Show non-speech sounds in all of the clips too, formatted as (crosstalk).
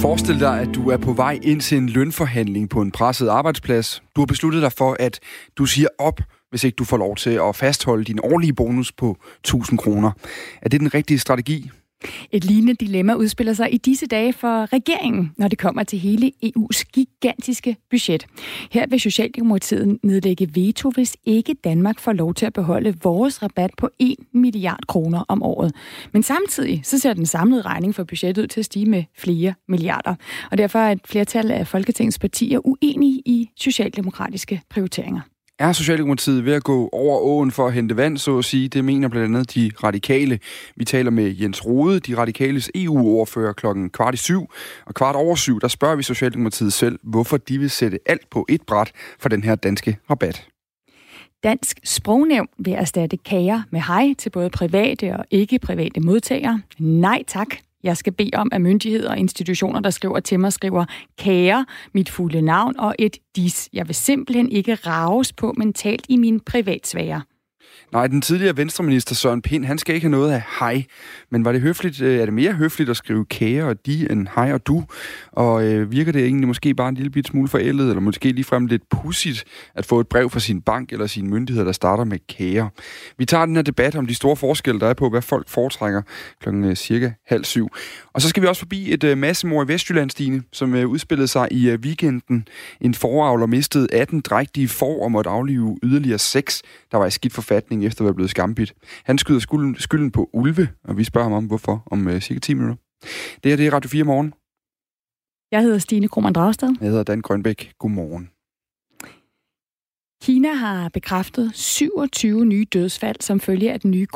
Forestil dig, at du er på vej ind til en lønforhandling på en presset arbejdsplads. Du har besluttet dig for, at du siger op, hvis ikke du får lov til at fastholde din årlige bonus på 1000 kroner. Er det den rigtige strategi? Et lignende dilemma udspiller sig i disse dage for regeringen, når det kommer til hele EU's gigantiske budget. Her vil Socialdemokratiet nedlægge veto, hvis ikke Danmark får lov til at beholde vores rabat på 1 milliard kroner om året. Men samtidig så ser den samlede regning for budgettet ud til at stige med flere milliarder. Og derfor er et flertal af Folketingets partier uenige i socialdemokratiske prioriteringer. Er Socialdemokratiet ved at gå over åen for at hente vand, så at sige? Det mener blandt andet de radikale. Vi taler med Jens Rode, de radikales EU-ordfører klokken kvart i syv. Og kvart over syv, der spørger vi Socialdemokratiet selv, hvorfor de vil sætte alt på et bræt for den her danske rabat. Dansk Sprognævn vil erstatte kager med hej til både private og ikke-private modtagere. Nej tak, jeg skal bede om, at myndigheder og institutioner, der skriver til mig, skriver kære, mit fulde navn og et dis. Jeg vil simpelthen ikke raves på mentalt i min privatsfære. Nej, den tidligere venstreminister Søren Pind, han skal ikke have noget af hej. Men var det høfligt, øh, er det mere høfligt at skrive kære og de end hej og du? Og øh, virker det egentlig måske bare en lille bit smule forældet, eller måske ligefrem lidt pudsigt at få et brev fra sin bank eller sin myndighed, der starter med kære? Vi tager den her debat om de store forskelle, der er på, hvad folk foretrækker klokken øh, cirka halv syv. Og så skal vi også forbi et øh, massemord i Vestjylland, Stine, som øh, udspillede sig i øh, weekenden. En foravler mistede 18 drægtige får og måtte aflive yderligere 6, der var i skidt forfatning efter at være blevet skambit. Han skyder skylden, skylden på ulve, og vi spørger ham om, hvorfor, om øh, cirka 10 minutter. Det her det er Radio 4 morgen. Jeg hedder Stine Krohmann Dragsted. Jeg hedder Dan Grønbæk. Godmorgen. Kina har bekræftet 27 nye dødsfald som følge af den nye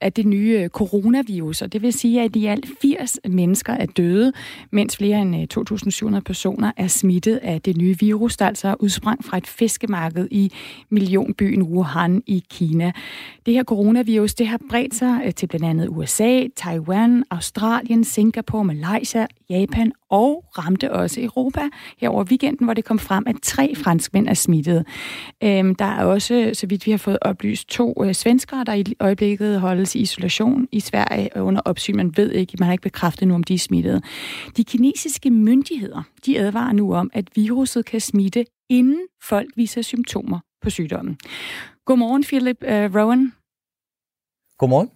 af det nye øh, coronavirus, og det vil sige, at i alt 80 mennesker er døde, mens flere end øh, 2.700 personer er smittet af det nye virus, der altså udsprang fra et fiskemarked i millionbyen Wuhan i Kina. Det her coronavirus, det har bredt sig øh, til blandt andet USA, Taiwan, Australien, Singapore, Malaysia, Japan og ramte også Europa her over weekenden, hvor det kom frem, at tre franskmænd er smittet. Øhm, der er også, så vidt vi har fået oplyst, to øh, svenskere, der i øjeblikket holdes i isolation i Sverige under opsyn. Man ved ikke, man har ikke bekræftet nu, om de er smittet. De kinesiske myndigheder, de advarer nu om, at viruset kan smitte, inden folk viser symptomer på sygdommen. Godmorgen, Philip uh, Rowan. Godmorgen.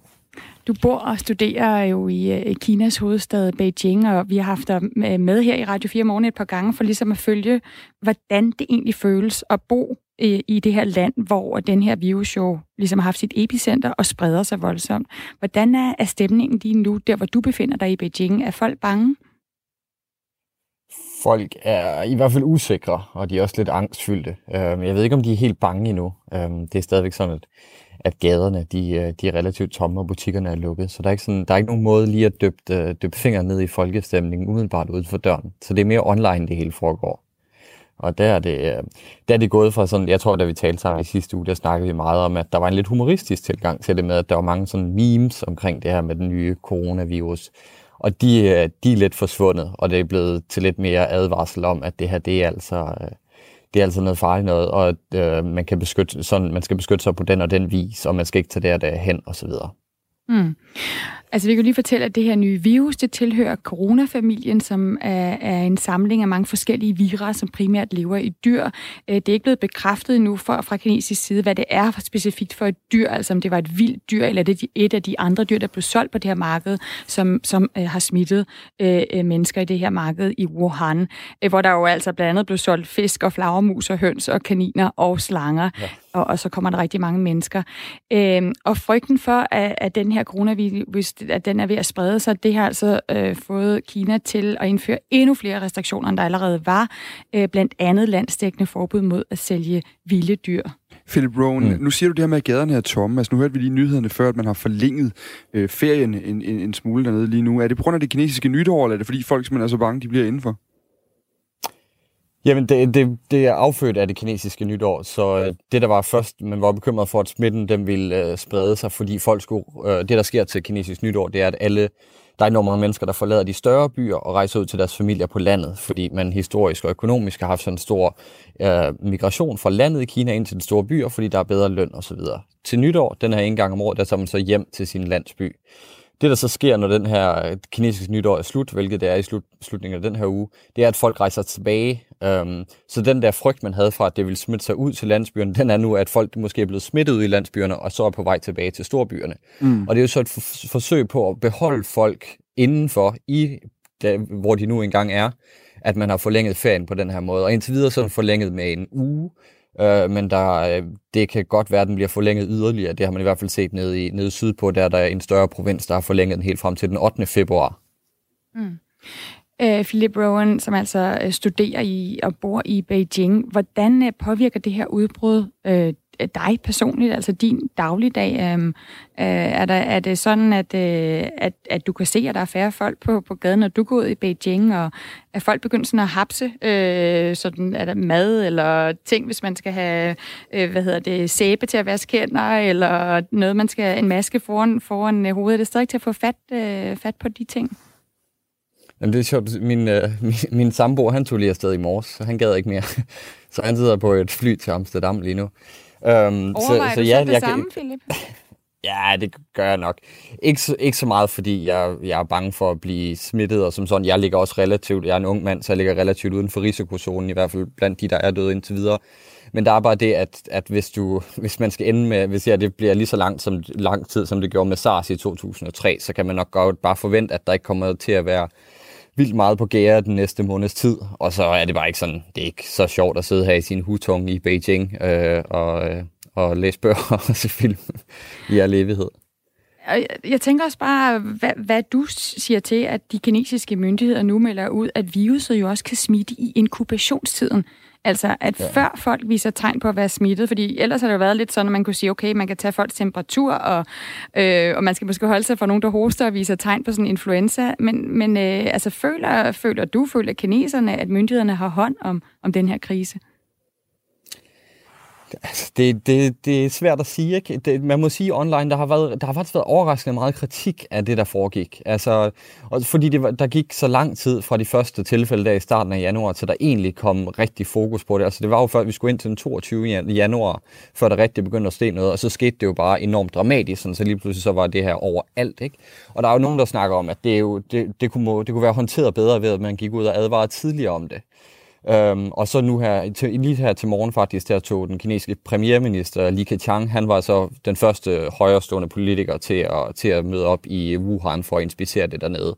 Du bor og studerer jo øh, i Kinas hovedstad Beijing, og vi har haft dig øh, med her i Radio 4 morgen et par gange for ligesom at følge, hvordan det egentlig føles at bo øh, i, det her land, hvor den her virus jo ligesom har haft sit epicenter og spreder sig voldsomt. Hvordan er, stemningen lige nu, der hvor du befinder dig i Beijing? Er folk bange? Folk er i hvert fald usikre, og de er også lidt angstfyldte. Jeg ved ikke, om de er helt bange endnu. Det er stadigvæk sådan, at at gaderne de, øh, de er relativt tomme, og butikkerne er lukket. Så der er ikke, sådan, der er ikke nogen måde lige at døbe, øh, døbe fingeren ned i folkestemningen umiddelbart uden for døren. Så det er mere online, det hele foregår. Og der er det, øh, der er det gået fra sådan, jeg tror, da vi talte sammen i sidste uge, der snakkede vi meget om, at der var en lidt humoristisk tilgang til det med, at der var mange sådan memes omkring det her med den nye coronavirus. Og de, øh, de er lidt forsvundet, og det er blevet til lidt mere advarsel om, at det her, det er altså, det er altså noget farligt noget, og at øh, man, kan beskytte, sådan, man skal beskytte sig på den og den vis, og man skal ikke tage der, der hen, og så videre. Mm. Altså vi kan lige fortælle, at det her nye virus, det tilhører coronafamilien, som er, er en samling af mange forskellige vira, som primært lever i dyr. Øh, det er ikke blevet bekræftet endnu fra, fra kinesisk side, hvad det er specifikt for et dyr, altså om det var et vildt dyr, eller det er et af de andre dyr, der blev solgt på det her marked, som, som øh, har smittet øh, øh, mennesker i det her marked i Wuhan, øh, hvor der jo altså blandt andet blev solgt fisk og flagermus og høns og kaniner og slanger. Ja og, og så kommer der rigtig mange mennesker. Øhm, og frygten for, at, at den her coronavirus, at den er ved at sprede sig, det har altså øh, fået Kina til at indføre endnu flere restriktioner, end der allerede var. Øh, blandt andet landsdækkende forbud mod at sælge vilde dyr. Philip Rowan, mm. nu siger du det her med, at gaderne er tomme. Altså, nu hørte vi lige nyhederne før, at man har forlænget øh, ferien en, en, en smule dernede lige nu. Er det på grund af det kinesiske nytår, eller er det fordi folk simpelthen er så bange, de bliver indenfor? Jamen, det, det, det er affødt af det kinesiske nytår, så øh, det, der var først, man var bekymret for, at smitten den ville øh, sprede sig, fordi folk skulle, øh, det, der sker til kinesisk nytår, det er, at alle, der er enormt mange mennesker, der forlader de større byer og rejser ud til deres familier på landet, fordi man historisk og økonomisk har haft sådan en stor øh, migration fra landet i Kina ind til de store byer, fordi der er bedre løn osv. Til nytår, den her en gang om året, der tager man så hjem til sin landsby. Det, der så sker, når den her kinesiske nytår er slut, hvilket det er i slut, slutningen af den her uge, det er, at folk rejser tilbage. Øhm, så den der frygt, man havde fra, at det ville smitte sig ud til landsbyerne, den er nu, at folk måske er blevet smittet ud i landsbyerne, og så er på vej tilbage til storbyerne. Mm. Og det er jo så et for- forsøg på at beholde folk indenfor, i der, hvor de nu engang er, at man har forlænget ferien på den her måde. Og indtil videre så er den forlænget med en uge, øh, men der, øh, det kan godt være, at den bliver forlænget yderligere. Det har man i hvert fald set nede, i, nede sydpå, der der er en større provins, der har forlænget den helt frem til den 8. februar. Mm. Øh, Philip Rowan, som altså øh, studerer i og bor i Beijing, hvordan påvirker det her udbrud uh, Øh, dig personligt, altså din dagligdag? Øhm, øh, er, der, er det sådan, at, øh, at, at du kan se, at der er færre folk på, på gaden, når du går ud i Beijing, og er folk begyndt sådan at hapse øh, sådan, er der mad eller ting, hvis man skal have øh, hvad hedder det, sæbe til at vaske hænder, eller noget, man skal en maske foran, foran øh, hovedet? Er det stadig til at få fat, øh, fat på de ting? Jamen, det er sjovt. Min, øh, (laughs) min, min sambo, han tog lige afsted i morges, så han gad ikke mere. (laughs) så han sidder på et fly til Amsterdam lige nu. Um, Overvejer så, så, ja, det jeg, samme, Philip? (laughs) Ja, det gør jeg nok. Ikke så, ikke så meget, fordi jeg, jeg er bange for at blive smittet, og som sådan, jeg ligger også relativt, jeg er en ung mand, så jeg ligger relativt uden for risikozonen, i hvert fald blandt de, der er døde indtil videre. Men der er bare det, at, at hvis, du, hvis man skal ende med, hvis ja, det bliver lige så langt, som, lang tid, som det gjorde med SARS i 2003, så kan man nok godt bare forvente, at der ikke kommer til at være vildt meget på gære den næste måneds tid, og så er det bare ikke sådan, det er ikke så sjovt at sidde her i sin hutong i Beijing øh, og, øh, og læse bøger og se film i al evighed. Jeg tænker også bare, hvad, hvad du siger til, at de kinesiske myndigheder nu melder ud, at viruset jo også kan smitte i inkubationstiden. Altså, at ja. før folk viser tegn på at være smittet, fordi ellers har det jo været lidt sådan, at man kunne sige, okay, man kan tage folks temperatur, og, øh, og man skal måske holde sig for nogen, der hoster og viser tegn på sådan en influenza. Men, men øh, altså, føler, føler du, føler kineserne, at myndighederne har hånd om, om den her krise? Altså, det, det, det er svært at sige, ikke? Det, man må sige online, der har, været, der har faktisk været overraskende meget kritik af det, der foregik. Altså, og fordi det var, der gik så lang tid fra de første tilfælde der i starten af januar, til der egentlig kom rigtig fokus på det. Altså, det var jo før, vi skulle ind til den 22. januar, før der rigtig begyndte at ske noget, og så skete det jo bare enormt dramatisk, sådan, så lige pludselig så var det her overalt, ikke? Og der er jo nogen, der snakker om, at det, er jo, det, det, kunne, det kunne være håndteret bedre ved, at man gik ud og advarede tidligere om det. Øhm, og så nu her, til, lige her til morgen faktisk, der tog den kinesiske premierminister Li Keqiang, han var så den første højrestående politiker til at, til at møde op i Wuhan for at inspicere det dernede.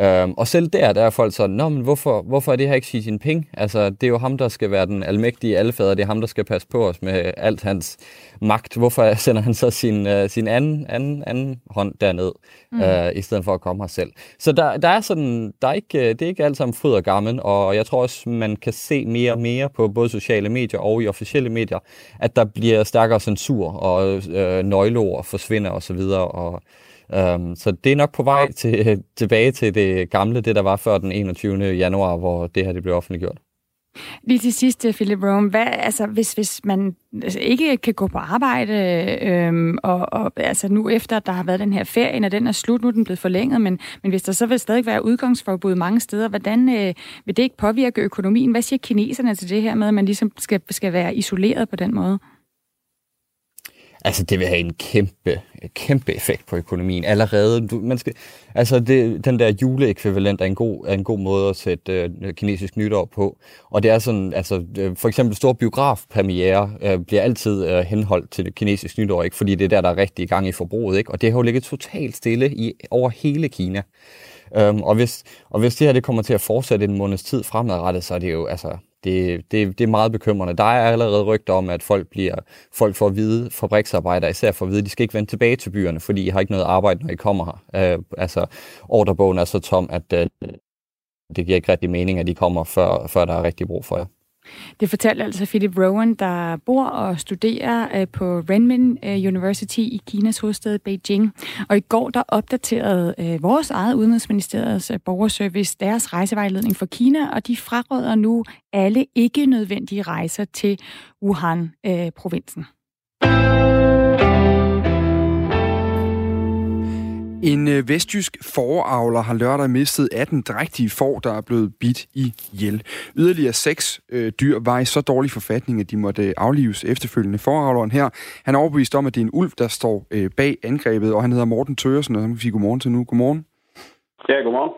Øhm, og selv der, der er folk sådan, Nå, men hvorfor, hvorfor er det her ikke Xi Jinping? Altså, det er jo ham, der skal være den almægtige alfader, det er ham, der skal passe på os med alt hans magt. Hvorfor (laughs) sender han så sin, uh, sin anden, anden, anden hånd derned, mm. uh, i stedet for at komme her selv? Så der, der er sådan, der er ikke, det er ikke alt sammen fryd og gammel, og jeg tror også, man kan se mere og mere på både sociale medier og i officielle medier, at der bliver stærkere censur, og uh, nøgleord forsvinder osv., og Um, så det er nok på vej til, tilbage til det gamle, det der var før den 21. januar, hvor det her det blev offentliggjort. Lige til sidst, øh, Philip Rome, hvad, altså, hvis, hvis man altså, ikke kan gå på arbejde, øhm, og, og altså, nu efter, der har været den her ferie, når den er slut, nu er den blevet forlænget, men, men hvis der så vil stadig være udgangsforbud mange steder, hvordan øh, vil det ikke påvirke økonomien? Hvad siger kineserne til det her med, at man ligesom skal, skal være isoleret på den måde? Altså, det vil have en kæmpe, kæmpe effekt på økonomien allerede. Du, man skal, altså, det, den der juleekvivalent er en god, er en god måde at sætte øh, kinesisk nytår på. Og det er sådan, altså, øh, for eksempel stor biografpremiere øh, bliver altid øh, henholdt til det kinesiske nytår, ikke? fordi det er der, der er rigtig gang i forbruget. Ikke? Og det har jo ligget totalt stille i, over hele Kina. Øhm, og, hvis, og hvis det her det kommer til at fortsætte en måneds tid fremadrettet, så er det jo, altså, det, det, det er meget bekymrende. Der er allerede rygter om, at folk bliver folk får at vide, fabriksarbejdere især får at vide, at de skal ikke vende tilbage til byerne, fordi I har ikke noget arbejde, når I kommer her. Øh, altså, ordrebogen er så tom, at øh, det giver ikke rigtig mening, at de kommer, før, før der er rigtig brug for jer. Det fortalte altså Philip Rowan, der bor og studerer øh, på Renmin øh, University i Kinas hovedstad Beijing. Og i går der opdaterede øh, vores eget udenrigsministeriets borgerservice deres rejsevejledning for Kina, og de fraråder nu alle ikke nødvendige rejser til Wuhan-provinsen. En øh, vestjysk foravler har lørdag mistet 18 drægtige får, der er blevet bidt i hjel. Yderligere seks øh, dyr var i så dårlig forfatning, at de måtte øh, aflives efterfølgende. Foravleren her, han er overbevist om, at det er en ulv, der står øh, bag angrebet, og han hedder Morten Tørsen, og han vil sige godmorgen til nu. Godmorgen. Ja, godmorgen.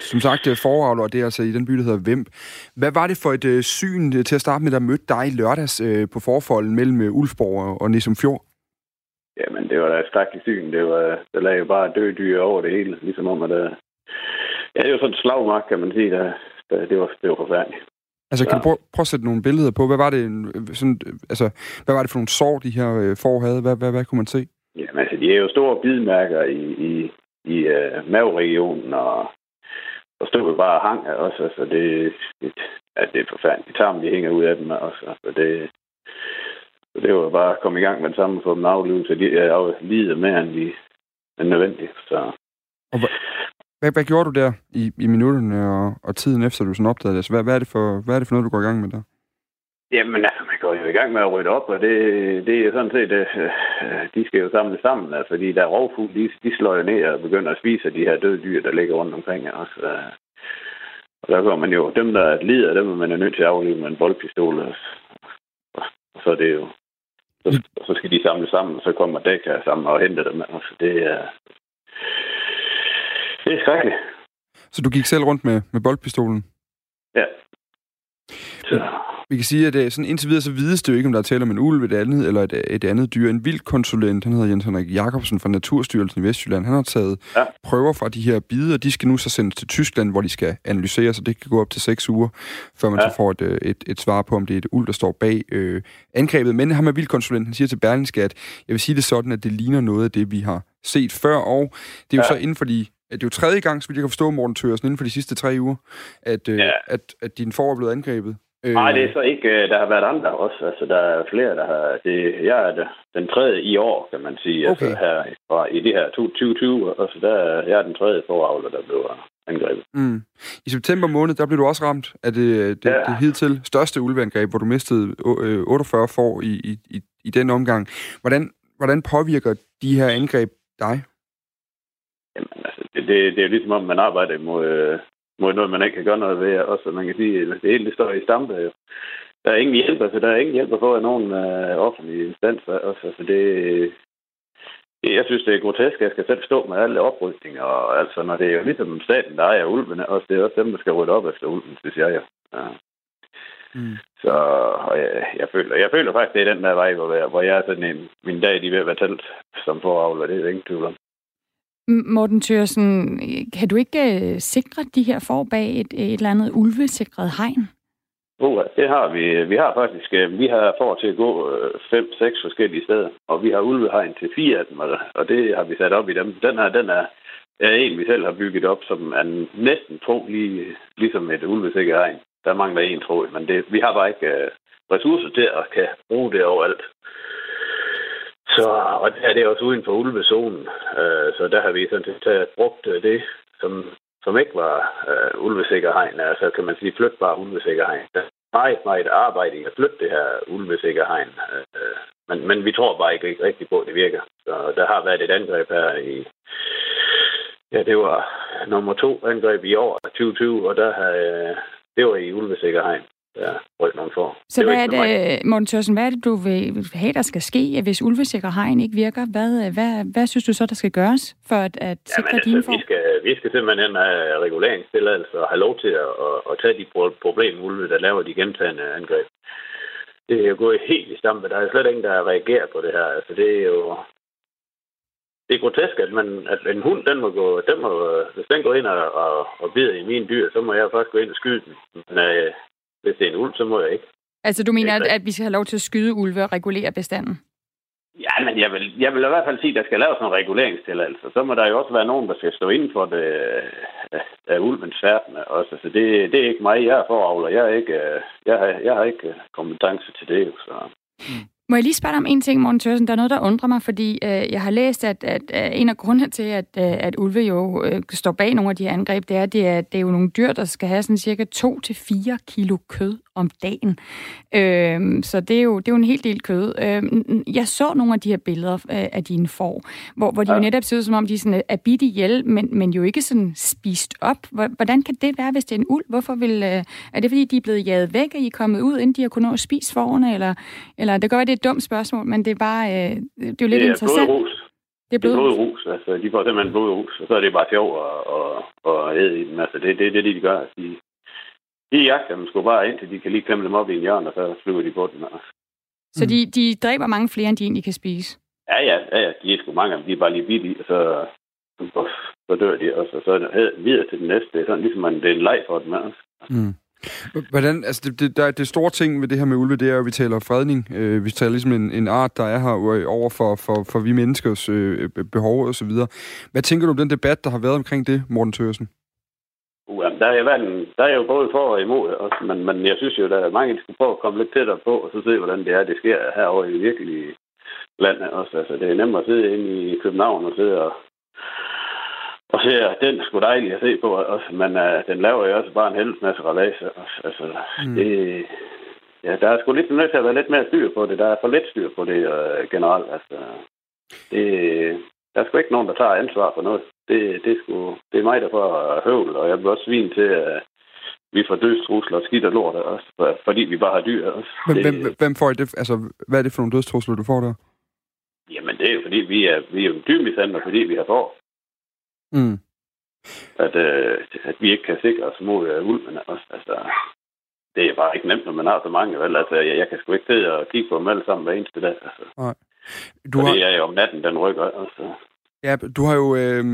Som sagt, øh, foravler, det er altså i den by, der hedder Vemp. Hvad var det for et øh, syn til at starte med, der mødte dig lørdags øh, på forfolden mellem øh, Ulfborg og, og Nissum Fjord? Jamen, det var da et skrækkeligt syn. Det var, der lagde jo bare døde dyr over det hele, ligesom om, at der... Ja, det var sådan et slagmark, kan man sige. Der, der, det, var, det var forfærdeligt. Altså, kan ja. du prøve, prøve at sætte nogle billeder på? Hvad var det, sådan, altså, hvad var det for nogle sår, de her øh, får havde? Hvad, hvad, hvad kunne man se? Jamen, altså, de er jo store bidmærker i, i, i uh, maveregionen, og, og stod bare hang også. Altså, det, det, altså, det er forfærdeligt. Tarmen, de hænger ud af dem også. Altså, det, det var bare at komme i gang med det samme for dem aflivet, så de er lider mere end de er nødvendigt. Så. Og hvad, hvad, hvad, gjorde du der i, i minutterne og, og tiden efter, du sådan opdagede det? Så hvad, hvad, er det for, hvad er det for noget, du går i gang med der? Jamen altså, man går jo i gang med at rydde op, og det, det er sådan set, øh, de skal jo samle sammen, altså, fordi der er rovfugl, de, de slår jo ned og begynder at spise de her døde dyr, der ligger rundt omkring os. Og der går man jo, dem der lider, dem er man er nødt til at aflive med en boldpistol, og, og så er det jo så, så skal de samle sammen, og så kommer dækker sammen og henter dem. Altså, det er... Det er skrækkeligt. Så du gik selv rundt med, med boldpistolen? Ja. Så. Vi kan sige, at det, sådan, indtil videre så vides det jo ikke, om der er tale om en ulv, et andet, eller et, et andet dyr. En vildkonsulent, han hedder Jens Henrik Jacobsen fra Naturstyrelsen i Vestjylland, han har taget ja. prøver fra de her bider, de skal nu så sendes til Tyskland, hvor de skal analyseres, og det kan gå op til seks uger, før man ja. så får et, øh, et, et svar på, om det er et ulv, der står bag øh, angrebet. Men ham er vildkonsulenten siger til Berlingske, at jeg vil sige det sådan, at det ligner noget af det, vi har set før, og det er jo ja. så inden for de det er jo tredje gang, så vidt jeg kan forstå, Morten Tørsen, inden for de sidste tre uger, at, øh, ja. at, at din for er blevet angrebet. Øh... Nej, det er så ikke. Øh, der har været andre også. Altså, der er flere, der har... Det, jeg er den tredje i år, kan man sige. Altså, okay. Altså, her, fra, I det her 2020. Altså, der, jeg er den tredje foravler, der blev angrebet. Mm. I september måned, der blev du også ramt af det, det, ja. det hidtil største ulveangreb, hvor du mistede 48 får i, i, i, i den omgang. Hvordan, hvordan påvirker de her angreb dig? Jamen, altså, det, det, det er jo ligesom om, man arbejder mod, øh, mod noget, man ikke kan gøre noget ved. Også, man kan sige, at det hele det står i stampe. Jo. Der er ingen hjælp, altså der er ingen hjælp for nogen uh, offentlige instanser. Også, altså det, jeg synes, det er grotesk, at jeg skal selv stå med alle oprydninger. Og, altså, når det er jo ligesom staten, der ejer ulvene, også det er også dem, der skal rydde op efter ulven, synes jeg. Ja. Mm. Så og jeg, jeg, føler, jeg føler faktisk, det er den der vej, hvor jeg, hvor jeg er sådan en, min dag, de vil være talt som foravler, det er ingen tvivl om. Morten Thørsen, kan du ikke øh, sikre de her får bag et, et eller andet ulvesikret hegn? Oh, det har vi. Øh, vi har faktisk øh, vi har for til at gå fem, seks forskellige steder, og vi har ulvehegn til fire af dem, og det har vi sat op i dem. Den her, den er, er en, vi selv har bygget op, som er næsten tro lige, ligesom et ulvesikret hegn. Der mangler en, tråd, men det, vi har bare ikke ressourcer til at kan bruge det overalt. Så, og det er det også uden for ulvezonen. øh, så der har vi sådan set brugt øh, det, som, som ikke var øh, ulvesikkerhegn. Altså kan man sige flytbar ulvesikkerhegn. Der er meget, meget arbejde i at flytte det her ulvesikkerhegn. øh, men, men vi tror bare ikke, ikke rigtig på, at det virker. Så der har været et angreb her i... Ja, det var nummer to angreb i år, 2020, og der har, det var i ulvesikkerhegn ja, ryk nogle for. Så det hvad er det, Morten Thørsen, hvad er det, du vil have, der skal ske, hvis ulvesikre hegn ikke virker? Hvad, hvad, hvad synes du så, der skal gøres for at, at sikre Jamen, dine altså, Vi skal, vi skal simpelthen have reguleringstilladelse og have lov til at, at, at tage de problemer, ulve, der laver de gentagende angreb. Det er jo gået helt i stampe. Der er slet ingen, der reagerer på det her. Altså, det er jo det er grotesk, at, man, at en hund, den må gå, den må, hvis den går ind og, og, og bider i mine dyr, så må jeg faktisk gå ind og skyde den. Men øh, hvis det er en ulv, så må jeg ikke. Altså, du mener, at, at vi skal have lov til at skyde ulve og regulere bestanden? Ja, men jeg vil, jeg vil i hvert fald sige, at der skal laves nogle reguleringstilladelse. Så må der jo også være nogen, der skal stå inden for det af ulvens færden også. Så det, det er ikke mig, jeg er foravler. Jeg, er ikke, jeg, har, jeg har ikke kompetence til det. Så. Må jeg lige spørge dig om en ting, Morten Thørsen? Der er noget, der undrer mig, fordi øh, jeg har læst, at, at, at en af grundene til, at, øh, at ulve jo øh, står bag nogle af de her angreb, det er, at det er, det er jo nogle dyr, der skal have sådan cirka 2-4 kilo kød om dagen. Øh, så det er, jo, det er jo en hel del kød. Øh, jeg så nogle af de her billeder øh, af dine får, hvor, hvor de ja. jo netop ser ud som om, de sådan er bidt ihjel, men, men jo ikke sådan spist op. Hvordan kan det være, hvis det er en uld? Hvorfor vil, øh, er det fordi, de er blevet jaget væk, og I er kommet ud, inden de har kunnet nå at spise forerne? Eller, eller det kan være, det er et dumt spørgsmål, men det er bare øh, det er jo lidt det er interessant. Blodrus. Det er blodrus. blodrus. Altså, de får simpelthen blodrus, og så er det bare sjov at, at, at æde i dem. Altså, det, det, det er det, de gør. De, de jagter dem sgu bare ind, til de kan lige klemme dem op i en hjørne, og så flyver de på den. Så de, de dræber mange flere, end de egentlig kan spise? Ja, ja, ja, ja. De er sgu mange af dem. De er bare lige billige, og så, så dør de, og så, så er det videre til den næste. Det er sådan ligesom, man, det er en leg for dem. Altså. Mm. Hvordan, altså det, det, der, det store ting med det her med ulve, det er at vi taler fredning. Øh, vi taler ligesom en, en art, der er her over for, for, for vi menneskers øh, behov og så videre. Hvad tænker du om den debat, der har været omkring det, Morten Tørsen? Uh, der, er været der er jo både for og imod, også, men, men jeg synes jo, der er mange, der skal prøve at komme lidt tættere på, og så se, hvordan det er, det sker herovre i virkelige landet også. Altså, det er nemmere at sidde inde i København og sidde og og så er den sgu dejlig at se på også, men uh, den laver jo også bare en helvedes masse relase. Altså, mm. det, ja, der er sgu lidt nødt til at være lidt mere styr på det. Der er for lidt styr på det uh, generelt. Altså, det, der er sgu ikke nogen, der tager ansvar for noget. Det, det, er, sgu, det er mig, der får høvl, og jeg bliver også svin til, at uh, vi får dødstrusler og skidt og lort også, fordi vi bare har dyr også. Hvem, det, hvem, hvem får I det? Altså, hvad er det for nogle dødstrusler, du får der? Jamen, det er jo fordi, vi er, vi er jo dyrmishandler, fordi vi har får. Mm. At, øh, at vi ikke kan sikre os mod øh, ulven også. Altså, det er bare ikke nemt, når man har så mange. Vel? Altså, jeg, jeg kan sgu ikke sidde og kigge på dem alle sammen hver eneste dag. Altså. Nej. Du har... det er jo om natten, den rykker. Altså. Ja, du har jo, øh,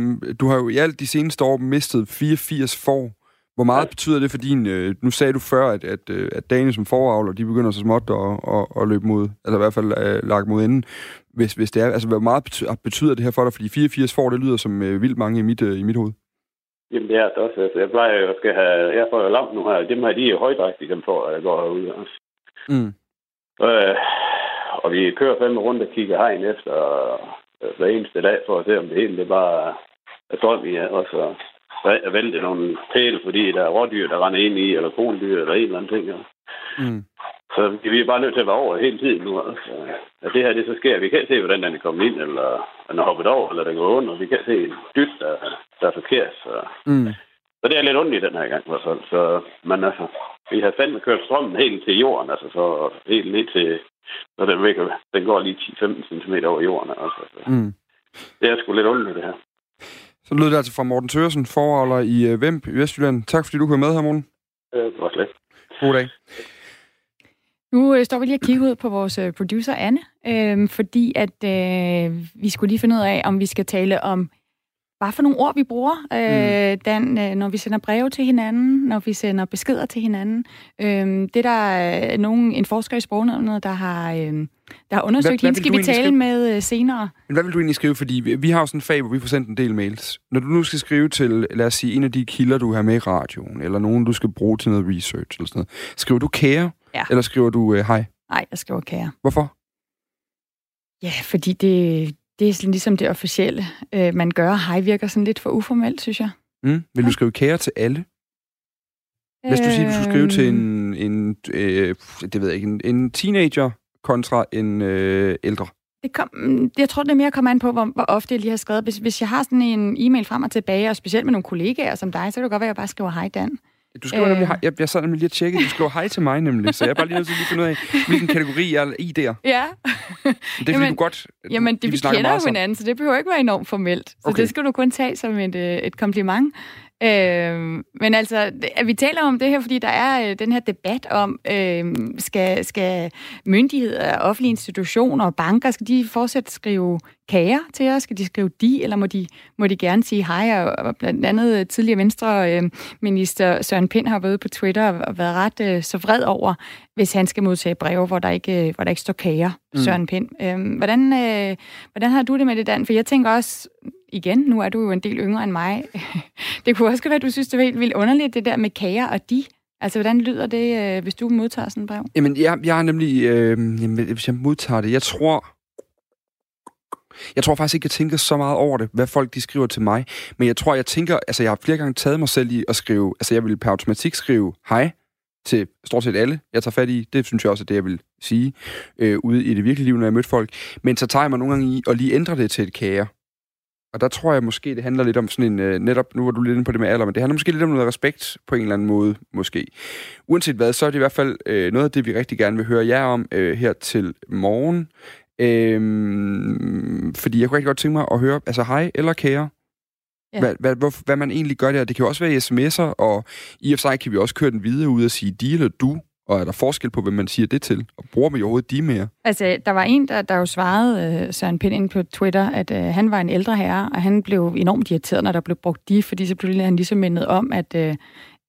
du har jo i alt de seneste år mistet 84 får. Hvor meget ja. betyder det for din... Øh, nu sagde du før, at, at, øh, at dagene som foravler, de begynder så småt at, at, at løbe mod, eller i hvert fald øh, lagt mod enden. Hvis, hvis det er, altså, hvor meget betyder, betyder det her for dig? Fordi 84 får, det lyder som øh, vildt mange i mit, øh, i mit hoved. Jamen, det er det også. Altså, jeg plejer jo at skal have... Jeg får jo lamp nu her. Dem her, de er jo højdrægtige, dem får, jeg går herude også. Mm. Øh, og vi kører fem rundt og kigger hegn efter øh, hver eneste dag, for at se, om det hele det bare er strøm i, og så vælte nogle pæle, fordi der er rådyr, der render ind i, eller krondyr, eller en eller anden ting. Ja. Mm. Så vi er bare nødt til at være over hele tiden nu. Altså. At det her det så sker. Vi kan se, hvordan den er kommet ind, eller den er hoppet over, eller den går under. Vi kan se en dyt, der, der er forkert. Så. Mm. så det er lidt ondt i den her gang i hvert fald. Så, men altså, vi har fandme kørt strømmen helt til jorden, altså så helt ned til, når den, vækker, den går lige 10-15 cm over jorden. Altså, så. Mm. Det er sgu lidt ondt i det her. Så lød det altså fra Morten Tørsen, forholder i øh, Vemp i Vestjylland. Tak fordi du kunne med her, Morten. Øh, det var slet. God dag. Nu øh, står vi lige og kigger ud på vores øh, producer Anne, øh, fordi at øh, vi skulle lige finde ud af, om vi skal tale om hvad for nogle ord, vi bruger, øh, mm. den, øh, når vi sender breve til hinanden, når vi sender beskeder til hinanden. Øh, det der er nogen, en forsker i sprognævnet, der har, øh, der har undersøgt, hvad, hvad skal vi tale skrive? med øh, senere. Men hvad vil du egentlig skrive? Fordi vi, vi har jo sådan en fag, hvor vi får sendt en del mails. Når du nu skal skrive til, lad os sige, en af de kilder, du har med i radioen, eller nogen, du skal bruge til noget research, eller sådan noget. Skriver du kære, ja. eller skriver du øh, hej? Nej, jeg skriver kære. Hvorfor? Ja, fordi det, det er sådan ligesom det officielle, øh, man gør. Hej virker sådan lidt for uformelt, synes jeg. Mm. Vil du skrive kære til alle? Hvis du siger, du skulle skrive til en, en øh, det ved jeg ikke, en, en teenager kontra en øh, ældre. Det kom, jeg tror, det er mere at komme an på, hvor, hvor ofte jeg lige har skrevet. Hvis, hvis jeg har sådan en e-mail frem og tilbage, og specielt med nogle kollegaer som dig, så kan det godt være, at jeg bare skriver hej, Dan. Du skriver øh... nemlig hej. Jeg, jeg sad nemlig lige at tjekke, du skriver hej til mig nemlig, så jeg er bare lige nødt til at finde ud af, hvilken kategori jeg er i der. Ja. det er jamen, du godt... Jamen, det, vi, vi kender jo hinanden, så det behøver ikke være enormt formelt. Så okay. det skal du kun tage som et, øh, et kompliment. Øh, men altså, vi taler om det her, fordi der er øh, den her debat om, øh, skal, skal myndigheder, offentlige institutioner og banker, skal de fortsat skrive kager til os? Skal de skrive de, eller må de, må de gerne sige hej? Og blandt andet øh, tidligere venstre øh, minister Søren Pind har været på Twitter og været ret øh, så vred over, hvis han skal modtage breve, hvor der ikke, øh, hvor der ikke står kager, mm. Søren Pind. Øh, hvordan, øh, hvordan har du det med det, Dan? For jeg tænker også, igen, nu er du jo en del yngre end mig. (laughs) det kunne også være, at du synes, det var helt vildt underligt, det der med kager og de. Altså, hvordan lyder det, øh, hvis du modtager sådan et brev? Jamen, jeg, jeg er nemlig... Øh, jamen, hvis jeg modtager det, jeg tror... Jeg tror faktisk ikke, jeg tænker så meget over det, hvad folk de skriver til mig. Men jeg tror, jeg tænker... Altså, jeg har flere gange taget mig selv i at skrive... Altså, jeg vil per automatik skrive hej til stort set alle, jeg tager fat i. Det synes jeg også er det, jeg vil sige øh, ude i det virkelige liv, når jeg møder folk. Men så tager jeg mig nogle gange i at lige ændre det til et kære. Og der tror jeg måske, det handler lidt om sådan en, øh, netop, nu var du lidt inde på det med alder, men det handler måske lidt om noget respekt på en eller anden måde, måske. Uanset hvad, så er det i hvert fald øh, noget af det, vi rigtig gerne vil høre jer om øh, her til morgen. Øh, fordi jeg kunne rigtig godt tænke mig at høre, altså hej eller kære, Ja. Hvad, hvad, hvor, hvad man egentlig gør der. Det kan jo også være sms'er, og i og for sig kan vi også køre den videre ud og sige de eller du, og er der forskel på, hvem man siger det til? Og bruger man jo overhovedet de mere? Altså, der var en, der, der jo svarede uh, Søren Pind ind på Twitter, at uh, han var en ældre herre, og han blev enormt irriteret, når der blev brugt de, fordi så blev han ligesom mindet om, at, uh,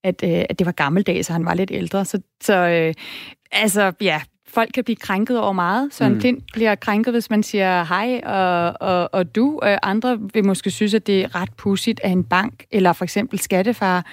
at, uh, at det var gammeldags, så han var lidt ældre. Så, så uh, altså, ja, folk kan blive krænket over meget. Søren mm. Pind bliver krænket, hvis man siger hej og, og, og du. Uh, andre vil måske synes, at det er ret pudsigt, at en bank, eller for eksempel skattefar,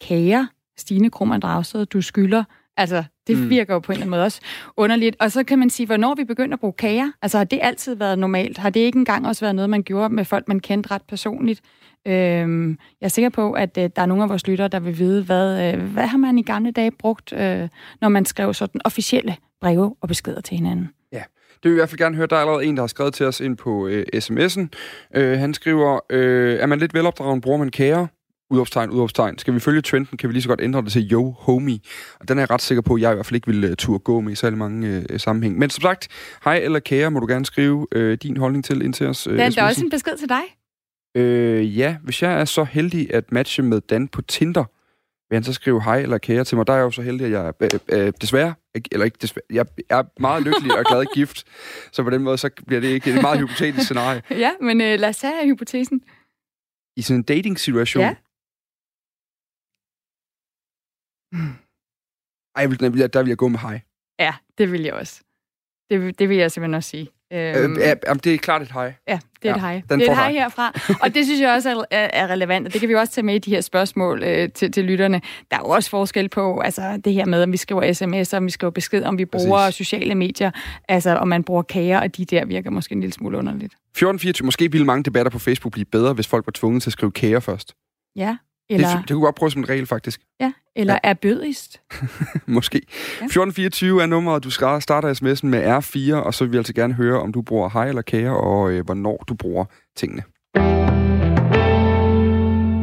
kager Stine Krummernd Dragsted, du skylder Altså, det mm. virker jo på en eller anden måde også underligt. Og så kan man sige, hvornår vi begynder at bruge kager? Altså, har det altid været normalt? Har det ikke engang også været noget, man gjorde med folk, man kendte ret personligt? Øhm, jeg er sikker på, at øh, der er nogle af vores lyttere, der vil vide, hvad, øh, hvad har man i gamle dage brugt, øh, når man skrev sådan officielle breve og beskeder til hinanden? Ja, det vil vi i hvert fald gerne høre. Der er allerede en, der har skrevet til os ind på øh, sms'en. Øh, han skriver, øh, er man lidt velopdragen, bruger man kager? Udopstegn, udopstegn. Skal vi følge trenden, kan vi lige så godt ændre det til yo, homie. Og den er jeg ret sikker på, at jeg i hvert fald ikke vil uh, turde gå med i særlig mange uh, sammenhæng. Men som sagt, hej eller kære, må du gerne skrive uh, din holdning til ind til os. Uh, der er også en besked til dig. Øh, ja, hvis jeg er så heldig at matche med Dan på Tinder, vil han så skrive hej eller kære til mig. Der er jeg jo så heldig, at jeg er øh, øh, desværre, eller ikke desværre, jeg er meget lykkelig og glad (laughs) gift. Så på den måde, så bliver det ikke et meget hypotetisk scenarie. Ja, men øh, lad os tage hypotesen. I sådan en dating-situation? Ja. (gasps) Ej, der vil jeg, der vil jeg gå med hej. Ja, det vil jeg også. Det, det vil jeg simpelthen også sige. Øhm, øh, ja, det er klart et hej. Ja, det er ja, et hej. Det er et hej herfra. (laughs) Og det synes jeg også er, er relevant, og det kan vi også tage med i de her spørgsmål øh, til, til lytterne. Der er jo også forskel på altså, det her med, om vi skriver sms'er, om vi skriver besked, om vi bruger Præcis. sociale medier, altså om man bruger kager, og de der virker måske en lille smule underligt. 14.24. Måske ville mange debatter på Facebook blive bedre, hvis folk var tvunget til at skrive kager først. Ja, eller... Det, det kunne godt prøve som en regel, faktisk. Ja, eller ja. er bødigst. (laughs) Måske. Ja. 1424 er nummeret, du starter sms'en med R4, og så vil vi altså gerne høre, om du bruger hej eller kære, og øh, hvornår du bruger tingene.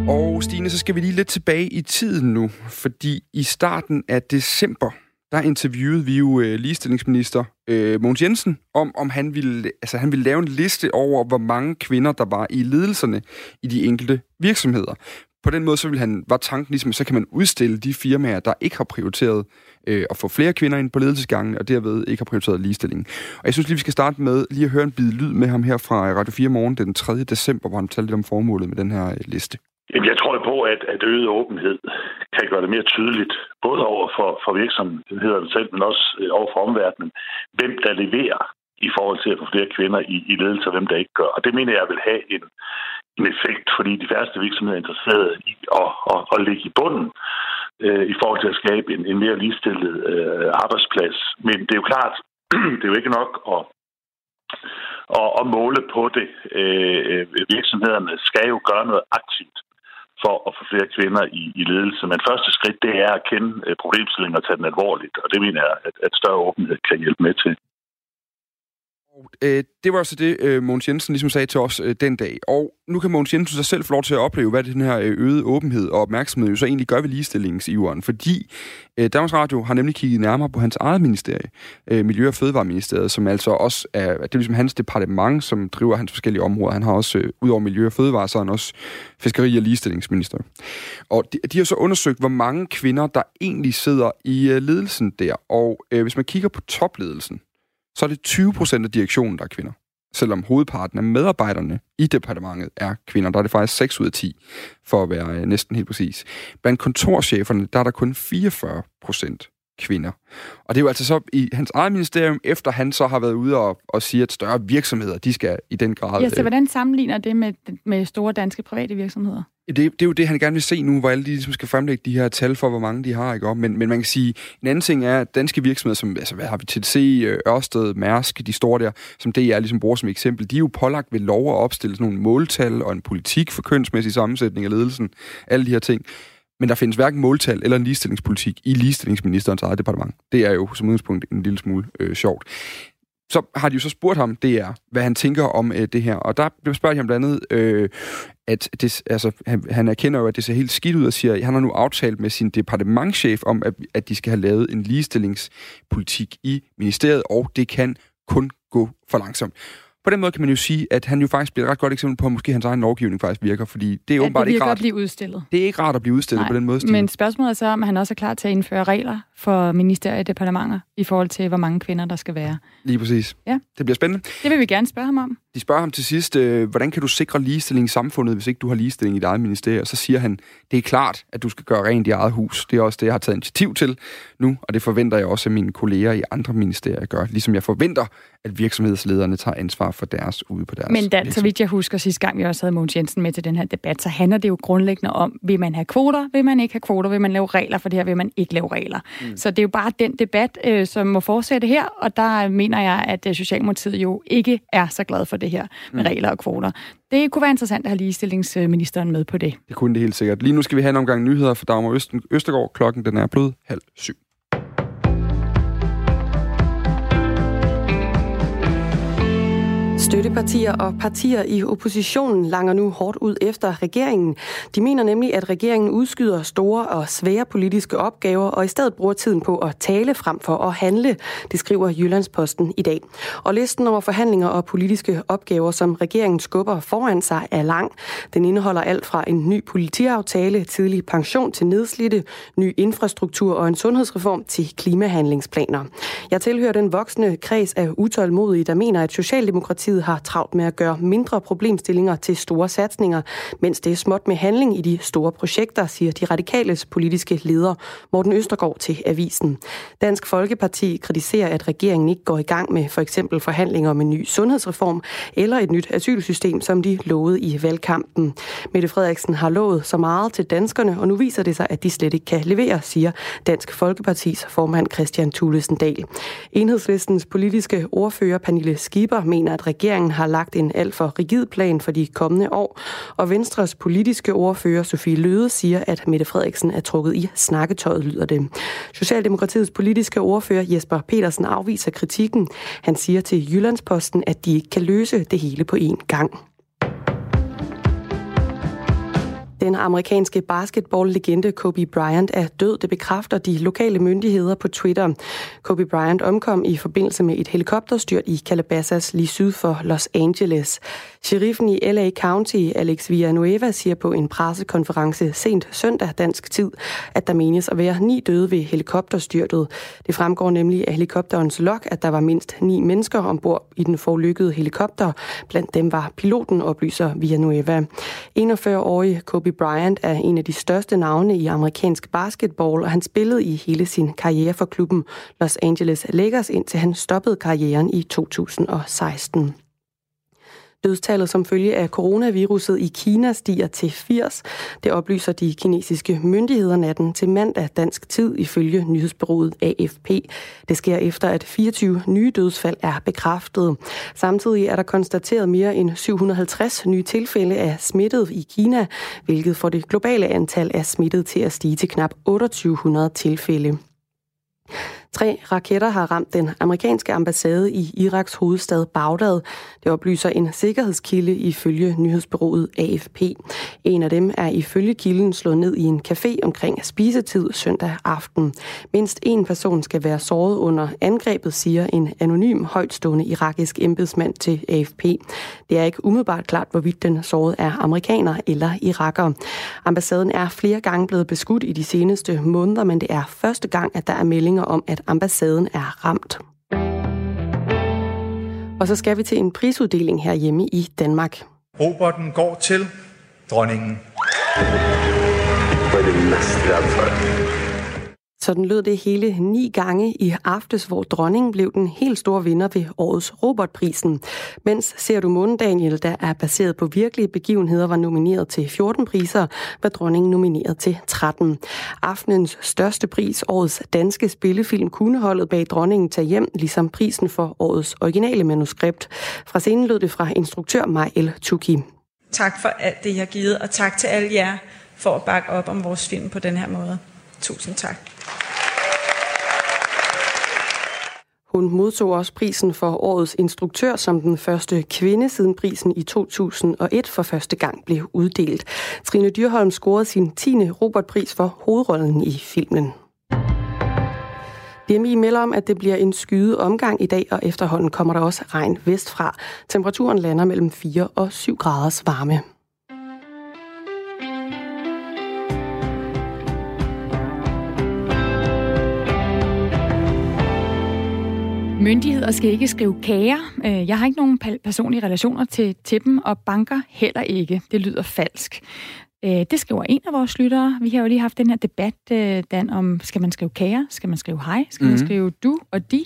Og Stine, så skal vi lige lidt tilbage i tiden nu, fordi i starten af december, der interviewede vi jo øh, ligestillingsminister øh, Mogens Jensen om, om han ville, altså, han ville lave en liste over, hvor mange kvinder, der var i ledelserne i de enkelte virksomheder på den måde, så vil han, var tanken ligesom, så kan man udstille de firmaer, der ikke har prioriteret øh, at få flere kvinder ind på ledelsesgangen, og derved ikke har prioriteret ligestilling. Og jeg synes lige, vi skal starte med lige at høre en bid lyd med ham her fra øh, Radio 4 morgen den 3. december, hvor han talte lidt om formålet med den her øh, liste. Jeg tror på, at, at øget åbenhed kan gøre det mere tydeligt, både over for, for virksomhederne selv, men også øh, over for omverdenen, hvem der leverer i forhold til at få flere kvinder i, i ledelse, og hvem der ikke gør. Og det mener jeg vil have en, en effekt, fordi de færreste virksomheder er interesserede i at, at, at ligge i bunden øh, i forhold til at skabe en, en mere ligestillet øh, arbejdsplads. Men det er jo klart, (clears throat) det er jo ikke nok at, at, at måle på det. Øh, virksomhederne skal jo gøre noget aktivt for at få flere kvinder i, i ledelse. Men første skridt, det er at kende øh, problemstillingen og tage den alvorligt, og det mener jeg, at, at større åbenhed kan hjælpe med til. Øh, det var så det, øh, Mogens Jensen ligesom sagde til os øh, den dag. Og nu kan Mogens Jensen så selv få lov til at opleve, hvad den her øh, øgede åbenhed og opmærksomhed jo så egentlig gør ved ligestillingsiveren. Fordi øh, Danmarks Radio har nemlig kigget nærmere på hans eget ministerie, øh, Miljø- og Fødevareministeriet, som altså også er, det er ligesom hans departement, som driver hans forskellige områder. Han har også, øh, ud over Miljø- og Fødevare, så han også fiskeri- og ligestillingsminister. Og de, de har så undersøgt, hvor mange kvinder, der egentlig sidder i øh, ledelsen der. Og øh, hvis man kigger på topledelsen, så er det 20 procent af direktionen, der er kvinder. Selvom hovedparten af medarbejderne i departementet er kvinder. Der er det faktisk 6 ud af 10, for at være øh, næsten helt præcis. Blandt kontorcheferne, der er der kun 44 procent kvinder. Og det er jo altså så i hans eget ministerium, efter han så har været ude og, og sige, at større virksomheder, de skal i den grad... Ja, så øh, hvordan sammenligner det med, med store danske private virksomheder? Det, det er jo det, han gerne vil se nu, hvor alle de ligesom skal fremlægge de her tal for, hvor mange de har. Ikke? Men, men man kan sige, en anden ting er, at danske virksomheder, som altså, hvad har vi, TDC, øh, Ørsted, Mærsk, de store der, som det er ligesom bruger som eksempel, de er jo pålagt ved lov at opstille sådan nogle måltal og en politik for kønsmæssig sammensætning af ledelsen, alle de her ting. Men der findes hverken måltal eller en ligestillingspolitik i ligestillingsministerens eget departement. Det er jo som udgangspunkt en lille smule øh, sjovt så har de jo så spurgt ham, det er, hvad han tænker om øh, det her. Og der blev spurgt ham blandt andet, øh, at det, altså, han, han erkender jo, at det ser helt skidt ud, og siger, at han har nu aftalt med sin departementchef om, at, at de skal have lavet en ligestillingspolitik i ministeriet, og det kan kun gå for langsomt på den måde kan man jo sige, at han jo faktisk bliver et ret godt eksempel på, at måske hans egen lovgivning faktisk virker, fordi det er ja, åbenbart det ikke rart. at blive udstillet. Det er ikke rart at blive udstillet Nej, på den måde, Stine. Men spørgsmålet er så, om han også er klar til at indføre regler for ministerier og departementer i forhold til, hvor mange kvinder der skal være. Lige præcis. Ja. Det bliver spændende. Det vil vi gerne spørge ham om. De spørger ham til sidst, øh, hvordan kan du sikre ligestilling i samfundet, hvis ikke du har ligestilling i dit eget ministerie? Så siger han, det er klart, at du skal gøre rent i eget hus. Det er også det, jeg har taget initiativ til nu, og det forventer jeg også, at mine kolleger i andre ministerier gør. Ligesom jeg forventer, at virksomhedslederne tager ansvar for deres ude på deres Men Dan, så vidt jeg husker sidste gang, vi også havde Mogens Jensen med til den her debat, så handler det jo grundlæggende om, vil man have kvoter, vil man ikke have kvoter, vil man lave regler for det her, vil man ikke lave regler. Mm. Så det er jo bare den debat, øh, som må fortsætte her, og der mener jeg, at øh, Socialdemokratiet jo ikke er så glad for det her med mm. regler og kvoter. Det kunne være interessant at have ligestillingsministeren med på det. Det kunne det helt sikkert. Lige nu skal vi have en omgang nyheder for Dagmar Østergaard. Klokken den er blevet halv syv. Støttepartier og partier i oppositionen langer nu hårdt ud efter regeringen. De mener nemlig, at regeringen udskyder store og svære politiske opgaver og i stedet bruger tiden på at tale frem for at handle, det skriver Jyllandsposten i dag. Og listen over forhandlinger og politiske opgaver, som regeringen skubber foran sig, er lang. Den indeholder alt fra en ny politiaftale, tidlig pension til nedslidte, ny infrastruktur og en sundhedsreform til klimahandlingsplaner. Jeg tilhører den voksne kreds af utålmodige, der mener, at Socialdemokratiet Socialdemokratiet har travlt med at gøre mindre problemstillinger til store satsninger, mens det er småt med handling i de store projekter, siger de radikales politiske leder Morten Østergaard til Avisen. Dansk Folkeparti kritiserer, at regeringen ikke går i gang med for eksempel forhandlinger om en ny sundhedsreform eller et nyt asylsystem, som de lovede i valgkampen. Mette Frederiksen har lovet så meget til danskerne, og nu viser det sig, at de slet ikke kan levere, siger Dansk Folkepartis formand Christian Thulesen Dahl. Enhedslistens politiske ordfører Pernille Skipper mener, at regeringen regeringen har lagt en alt for rigid plan for de kommende år, og Venstres politiske ordfører Sofie Løde siger, at Mette Frederiksen er trukket i snakketøjet, lyder det. Socialdemokratiets politiske ordfører Jesper Petersen afviser kritikken. Han siger til Jyllandsposten, at de ikke kan løse det hele på én gang. Den amerikanske basketball-legende Kobe Bryant er død. Det bekræfter de lokale myndigheder på Twitter. Kobe Bryant omkom i forbindelse med et helikopterstyrt i Calabasas lige syd for Los Angeles. Sheriffen i LA County, Alex Villanueva, siger på en pressekonference sent søndag dansk tid, at der menes at være ni døde ved helikopterstyrtet. Det fremgår nemlig af helikopterens log, at der var mindst ni mennesker ombord i den forlykkede helikopter. Blandt dem var piloten, oplyser Villanueva. 41-årige Kobe Bryant er en af de største navne i amerikansk basketball, og han spillede i hele sin karriere for klubben Los Angeles Lakers, indtil han stoppede karrieren i 2016. Dødstallet som følge af coronaviruset i Kina stiger til 80. Det oplyser de kinesiske myndigheder natten til mandag dansk tid ifølge nyhedsbyrået AFP. Det sker efter, at 24 nye dødsfald er bekræftet. Samtidig er der konstateret mere end 750 nye tilfælde af smittet i Kina, hvilket får det globale antal af smittet til at stige til knap 2800 tilfælde. Tre raketter har ramt den amerikanske ambassade i Iraks hovedstad Bagdad. Det oplyser en sikkerhedskilde ifølge nyhedsbyrået AFP. En af dem er ifølge kilden slået ned i en café omkring spisetid søndag aften. Mindst en person skal være såret under angrebet, siger en anonym højtstående irakisk embedsmand til AFP. Det er ikke umiddelbart klart, hvorvidt den såret er amerikaner eller iraker. Ambassaden er flere gange blevet beskudt i de seneste måneder, men det er første gang, at der er meldinger om, at ambassaden er ramt. Og så skal vi til en prisuddeling herhjemme i Danmark. Roboten går til dronningen. Hvad er det mest for? Sådan lød det hele ni gange i aftes, hvor dronningen blev den helt store vinder ved årets robotprisen. Mens Ser du Månen Daniel, der er baseret på virkelige begivenheder, var nomineret til 14 priser, var dronningen nomineret til 13. Aftenens største pris, årets danske spillefilm, kunne holdet bag dronningen tage hjem, ligesom prisen for årets originale manuskript. Fra scenen lød det fra instruktør Majel Tuki. Tak for alt det, jeg har givet, og tak til alle jer, for at bakke op om vores film på den her måde. Tusind tak. Hun modtog også prisen for årets instruktør som den første kvinde, siden prisen i 2001 for første gang blev uddelt. Trine Dyrholm scorede sin 10. Robertpris for hovedrollen i filmen. DMI melder om, at det bliver en skyde omgang i dag, og efterhånden kommer der også regn vestfra. Temperaturen lander mellem 4 og 7 graders varme. Myndigheder skal ikke skrive kager. Øh, jeg har ikke nogen personlige relationer til, til dem, og banker heller ikke. Det lyder falsk. Øh, det skriver en af vores lyttere. Vi har jo lige haft den her debat, øh, Dan, om skal man skrive kager, skal man skrive hej, skal mm. man mhm. skrive du og de.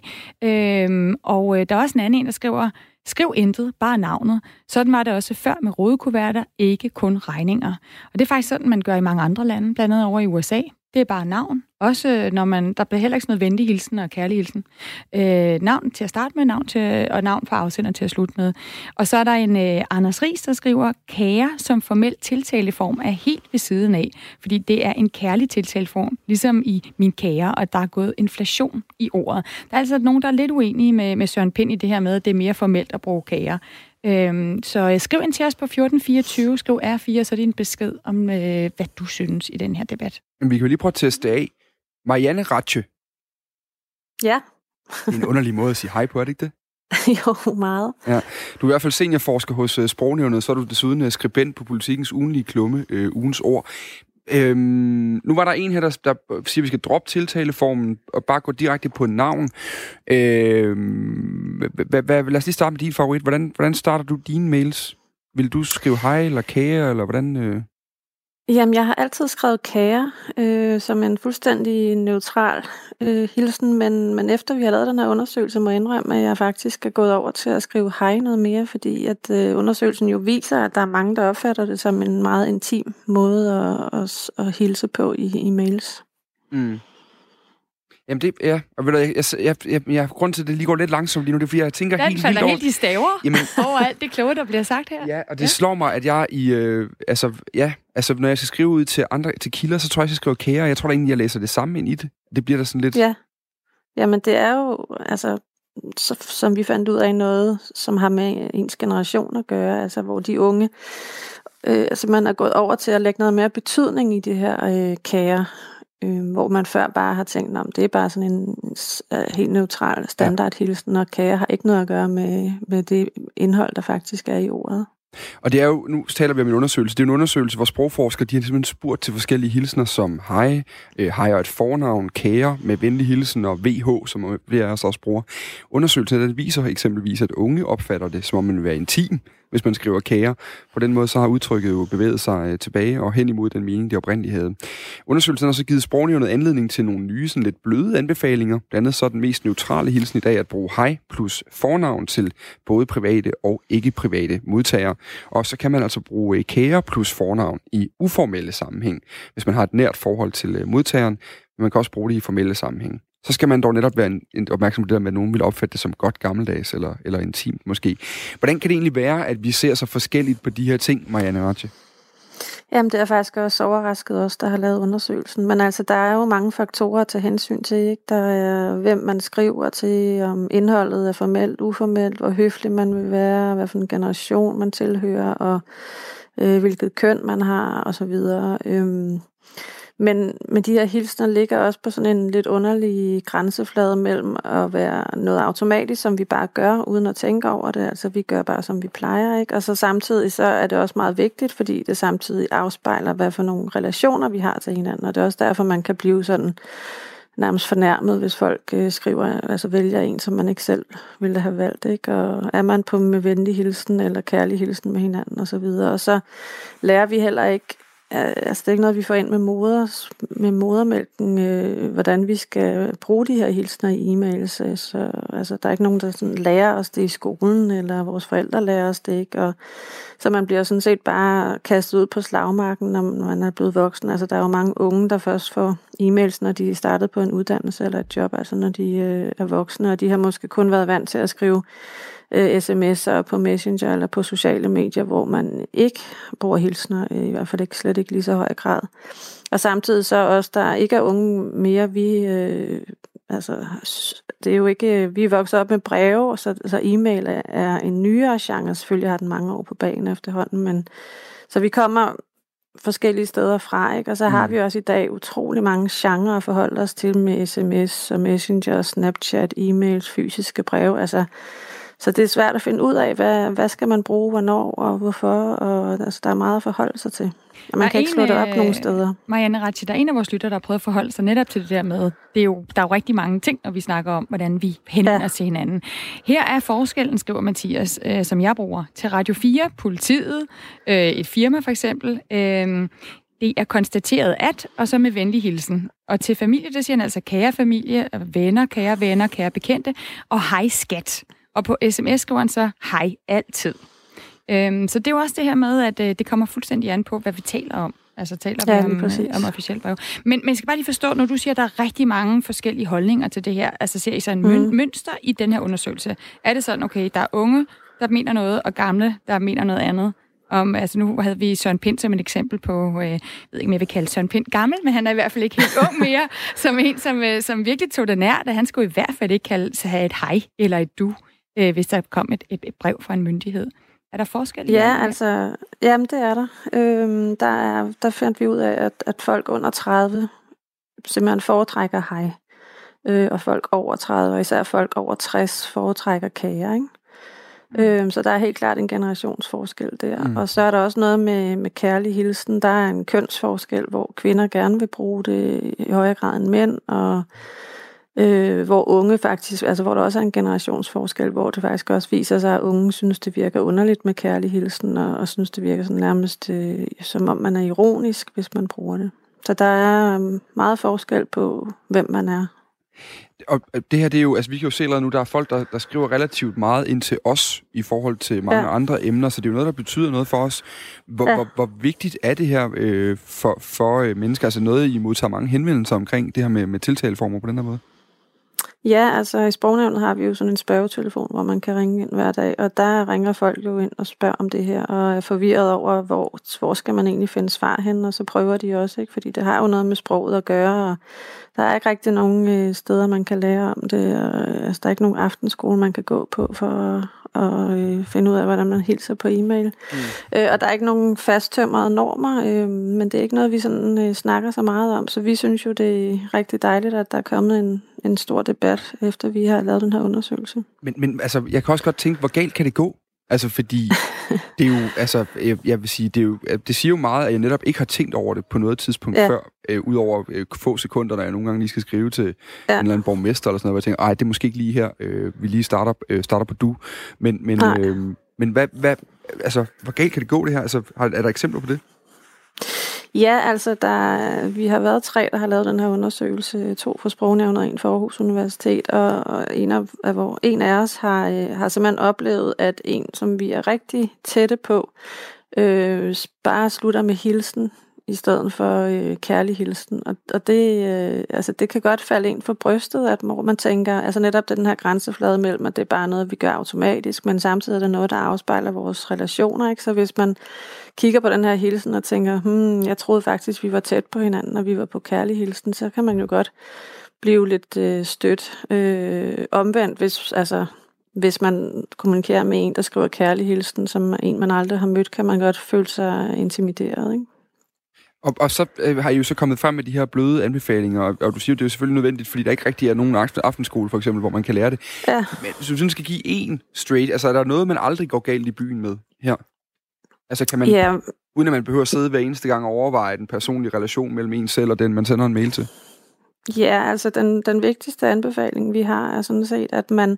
Og der er også en anden en, der skriver, skriv intet, bare navnet. Sådan var det også før med rådekuverter, ikke kun regninger. Og det er faktisk sådan, man gør i mange andre lande, blandt andet over i USA. Det er bare navn. Også øh, når man, der bliver heller ikke sådan noget venlig hilsen og kærlig hilsen. Øh, navn til at starte med, navn til, og navn for afsender til at slutte med. Og så er der en øh, Anders Ries, der skriver, kære som formel tiltaleform er helt ved siden af, fordi det er en kærlig tiltaleform, ligesom i min kære, og der er gået inflation i ordet. Der er altså nogen, der er lidt uenige med, med Søren Pind i det her med, at det er mere formelt at bruge kære. Øhm, så øh, skriv ind til os på 1424, skriv R4, så er det en besked om, øh, hvad du synes i den her debat. Men vi kan jo lige prøve at teste af. Marianne Ratche. Ja. en underlig måde at sige hej på, er det ikke det? (laughs) jo, meget. Ja. Du er i hvert fald seniorforsker hos uh, Sprognævnet, så er du desuden uh, skribent på Politikens ugenlige klumme, uh, ugens ord. Øhm, nu var der en her, der, der siger, at vi skal droppe tiltaleformen og bare gå direkte på navn. Øhm, lad os lige starte med din favorit. Hvordan, hvordan starter du dine mails? Vil du skrive hej eller kære, eller hvordan... Øh? Jamen, jeg har altid skrevet kære øh, som en fuldstændig neutral øh, hilsen, men, men efter vi har lavet den her undersøgelse, må jeg indrømme, at jeg faktisk er gået over til at skrive hej noget mere, fordi at øh, undersøgelsen jo viser, at der er mange, der opfatter det som en meget intim måde at, at, at hilse på i, i mails. Mm. Jamen det, ja, og ved du, jeg, jeg, jeg, jeg, grund til, at det lige går lidt langsomt lige nu, det er, fordi jeg tænker Den helt, helt over... helt i staver Jamen, (laughs) over alt det kloge, der bliver sagt her. Ja, og det ja. slår mig, at jeg i, øh, altså, ja, altså, når jeg skal skrive ud til andre, til kilder, så tror jeg, jeg skal skrive kære, jeg tror da egentlig, jeg læser det samme ind i det. Det bliver da sådan lidt... Ja, jamen det er jo, altså, så, som vi fandt ud af noget, som har med ens generation at gøre, altså hvor de unge, øh, altså man er gået over til at lægge noget mere betydning i det her øh, kære, øh, hvor man før bare har tænkt, om det er bare sådan en uh, helt neutral standardhilsen, og kage har ikke noget at gøre med, med det indhold, der faktisk er i ordet. Og det er jo, nu taler vi om en undersøgelse, det er en undersøgelse, hvor sprogforskere, de har simpelthen spurgt til forskellige hilsner som hej, øh, hej og et fornavn, kære med venlig hilsen og VH, som flere af os også bruger. Undersøgelsen den viser eksempelvis, at unge opfatter det, som om man vil være intim, hvis man skriver kære. På den måde så har udtrykket jo bevæget sig øh, tilbage og hen imod den mening, det oprindeligt havde. Undersøgelsen har så givet sprognævnet anledning til nogle nye, sådan lidt bløde anbefalinger. Blandt andet så den mest neutrale hilsen i dag at bruge hej plus fornavn til både private og ikke-private modtagere. Og så kan man altså bruge øh, kære plus fornavn i uformelle sammenhæng, hvis man har et nært forhold til øh, modtageren. Men man kan også bruge det i formelle sammenhæng så skal man dog netop være en, en opmærksom på det der med, at nogen vil opfatte det som godt gammeldags eller, eller intimt måske. Hvordan kan det egentlig være, at vi ser så forskelligt på de her ting, Marianne Ratje? Jamen, det er faktisk også overrasket os, der har lavet undersøgelsen. Men altså, der er jo mange faktorer at tage hensyn til. Ikke? Der er, hvem man skriver til, om indholdet er formelt, uformelt, hvor høflig man vil være, hvad for en generation man tilhører, og øh, hvilket køn man har, og så videre. Øhm, men, men de her hilsner ligger også på sådan en lidt underlig grænseflade mellem at være noget automatisk, som vi bare gør, uden at tænke over det. Altså vi gør bare, som vi plejer. Ikke? Og så samtidig så er det også meget vigtigt, fordi det samtidig afspejler, hvad for nogle relationer vi har til hinanden. Og det er også derfor, man kan blive sådan nærmest fornærmet, hvis folk øh, skriver, altså vælger en, som man ikke selv ville have valgt, ikke? Og er man på med venlig hilsen eller kærlig hilsen med hinanden og så videre. Og så lærer vi heller ikke Øh, altså det er ikke noget, vi får ind med, moder, med modermælken, øh, hvordan vi skal bruge de her hilsner i e-mails. Øh, så, altså, der er ikke nogen, der sådan lærer os det i skolen, eller vores forældre lærer os det ikke. Og, så man bliver sådan set bare kastet ud på slagmarken, når man er blevet voksen. Altså, der er jo mange unge, der først får e-mails, når de er startet på en uddannelse eller et job, altså når de øh, er voksne, og de har måske kun været vant til at skrive øh, sms'er på Messenger eller på sociale medier, hvor man ikke bruger hilsner, øh, i hvert fald ikke slet ikke lige så høj grad. Og samtidig så også, der ikke er unge mere, vi... Øh, altså, det er jo ikke... Vi er vokset op med breve, så, så e-mail er, er en nyere genre. Selvfølgelig har den mange år på banen efterhånden, men så vi kommer forskellige steder fra, ikke? og så har mm. vi også i dag utrolig mange genrer at forholde os til med sms og messenger, snapchat, e-mails, fysiske breve. Altså, så det er svært at finde ud af, hvad, hvad skal man bruge, hvornår og hvorfor, og altså, der er meget at forholde sig til. Og man kan ikke slå det op nogen steder. Marianne Ratchi, der er en af vores lytter, der har prøvet at forholde sig netop til det der med, det er jo, der er jo rigtig mange ting, når vi snakker om, hvordan vi henvender ja. til hinanden. Her er forskellen, skriver Mathias, øh, som jeg bruger, til Radio 4, politiet, øh, et firma for eksempel. Øh, det er konstateret at, og så med venlig hilsen. Og til familie, det siger han altså kære familie, venner, kære venner, kære bekendte, og hej skat. Og på sms skriver han så hej altid. Øhm, så det er jo også det her med, at øh, det kommer fuldstændig an på, hvad vi taler om. Altså taler ja, vi om, øh, om officielt brev. Men, men jeg skal bare lige forstå, når du siger, at der er rigtig mange forskellige holdninger til det her, altså ser I så en mm. mønster i den her undersøgelse? Er det sådan, okay, der er unge, der mener noget, og gamle, der mener noget andet? Om, altså nu havde vi Søren Pind som et eksempel på, øh, jeg ved ikke, om jeg vil kalde Søren Pind gammel, men han er i hvert fald ikke helt ung mere, (laughs) som en, som, øh, som virkelig tog det nær, da han skulle i hvert fald ikke kalde, have et hej eller et du, øh, hvis der kom et, et, et brev fra en myndighed. Er der forskel? Ja, det? altså, jamen det er der. Øhm, der, er, der fandt vi ud af, at, at folk under 30 simpelthen foretrækker hej. Øh, og folk over 30, og især folk over 60, foretrækker kager, ikke? Mm. Øhm, så der er helt klart en generationsforskel der. Mm. Og så er der også noget med, med kærlig hilsen. Der er en kønsforskel, hvor kvinder gerne vil bruge det i højere grad end mænd, og øh, hvor unge faktisk, altså hvor der også er en generationsforskel, hvor det faktisk også viser sig, at unge synes, det virker underligt med kærlig hilsen, og, og synes, det virker sådan nærmest øh, som om man er ironisk, hvis man bruger det. Så der er øh, meget forskel på, hvem man er. Og øh, det her, det er jo, altså vi kan jo se nu, der er folk, der, der skriver relativt meget ind til os i forhold til mange ja. andre emner, så det er jo noget, der betyder noget for os. Hvor, ja. hvor, hvor vigtigt er det her øh, for, for øh, mennesker? Altså noget, I modtager mange henvendelser omkring det her med, med tiltaleformer på den her måde? Ja, altså i Sprognævnet har vi jo sådan en spørgetelefon, hvor man kan ringe ind hver dag, og der ringer folk jo ind og spørger om det her, og er forvirret over, hvor, hvor skal man egentlig finde svar hen, og så prøver de også, ikke? fordi det har jo noget med sproget at gøre, og der er ikke rigtig nogen øh, steder, man kan lære om det, og, altså der er ikke nogen aftenskole, man kan gå på for og øh, finde ud af, hvordan man hilser på e-mail. Mm. Øh, og der er ikke nogen fasttømrede normer, øh, men det er ikke noget, vi sådan øh, snakker så meget om. Så vi synes jo, det er rigtig dejligt, at der er kommet en, en stor debat, efter vi har lavet den her undersøgelse. Men, men altså, jeg kan også godt tænke, hvor galt kan det gå? Altså, fordi (laughs) det er jo, altså, jeg, vil sige, det, er jo, det siger jo meget, at jeg netop ikke har tænkt over det på noget tidspunkt ja. før, øh, udover øh, få sekunder, når jeg nogle gange lige skal skrive til ja. en eller anden borgmester eller sådan noget, hvor jeg tænker, ej, det er måske ikke lige her, øh, vi lige starter, øh, starter på du. Men, men, øh, men hvad, hvad, altså, hvor galt kan det gå det her? Altså, har, er der eksempler på det? Ja, altså der, vi har været tre, der har lavet den her undersøgelse. To fra Sprognævnet og en fra Aarhus Universitet. Og, og en, af, af, hvor, en af os har, øh, har simpelthen oplevet, at en, som vi er rigtig tætte på, øh, bare slutter med hilsen i stedet for øh, kærlig hilsen. Og, og det, øh, altså, det kan godt falde ind for brystet, at hvor man tænker, altså netop den her grænseflade mellem, at det er bare noget, vi gør automatisk, men samtidig er det noget, der afspejler vores relationer. Ikke? Så hvis man kigger på den her hilsen og tænker, hmm, jeg troede faktisk, vi var tæt på hinanden, og vi var på kærlig hilsen, så kan man jo godt blive lidt øh, stødt. Øh, omvendt, hvis, altså, hvis man kommunikerer med en, der skriver kærlig hilsen, som en, man aldrig har mødt, kan man godt føle sig intimideret. Ikke? Og, og så øh, har I jo så kommet frem med de her bløde anbefalinger, og, og du siger, det er jo selvfølgelig nødvendigt, fordi der ikke rigtig er nogen aftenskole, for eksempel, hvor man kan lære det. Ja. Men hvis du sådan skal give en straight, altså er der noget, man aldrig går galt i byen med her? Altså kan man, ja. uden at man behøver at sidde hver eneste gang og overveje den personlige relation mellem en selv og den, man sender en mail til? Ja, altså den, den vigtigste anbefaling, vi har, er sådan set, at man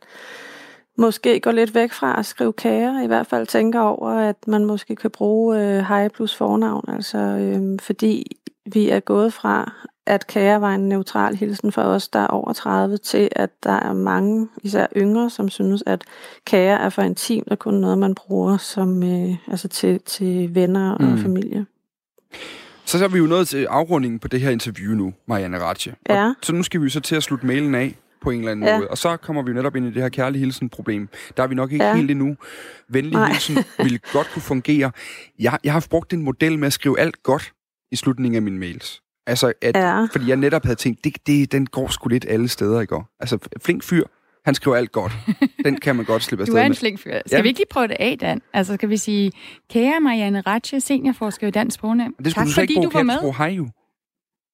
måske går lidt væk fra at skrive kager, i hvert fald tænker over, at man måske kan bruge øh, hej plus fornavn, altså øh, fordi vi er gået fra, at kager var en neutral hilsen for os, der er over 30, til at der er mange, især yngre, som synes, at kager er for intimt og kun noget, man bruger som, øh, altså til, til venner og mm. familie. Så er vi jo nået til afrundingen på det her interview nu, Marianne Ratche. Ja. så nu skal vi så til at slutte mailen af på en eller anden Ja. måde. Og så kommer vi jo netop ind i det her kærlig hilsen-problem. Der er vi nok ikke Ja. helt endnu. Venlig Nej. hilsen vil (laughs) godt kunne fungere. Jeg, jeg har brugt en model med at skrive alt godt i slutningen af mine mails. Altså, at, Ja. fordi jeg netop havde tænkt, det, det, den går sgu lidt alle steder i går. Altså, flink fyr, han skriver alt godt. Den kan man godt slippe (laughs) Du afsted er en med. flink fyr. Skal Ja. vi ikke lige prøve det af, Dan? Altså, skal vi sige, kære Marianne Ratche, seniorforsker i Dansk Sprognævn. Det skulle Tak du fordi ikke du bruge var med. kæft hej jo.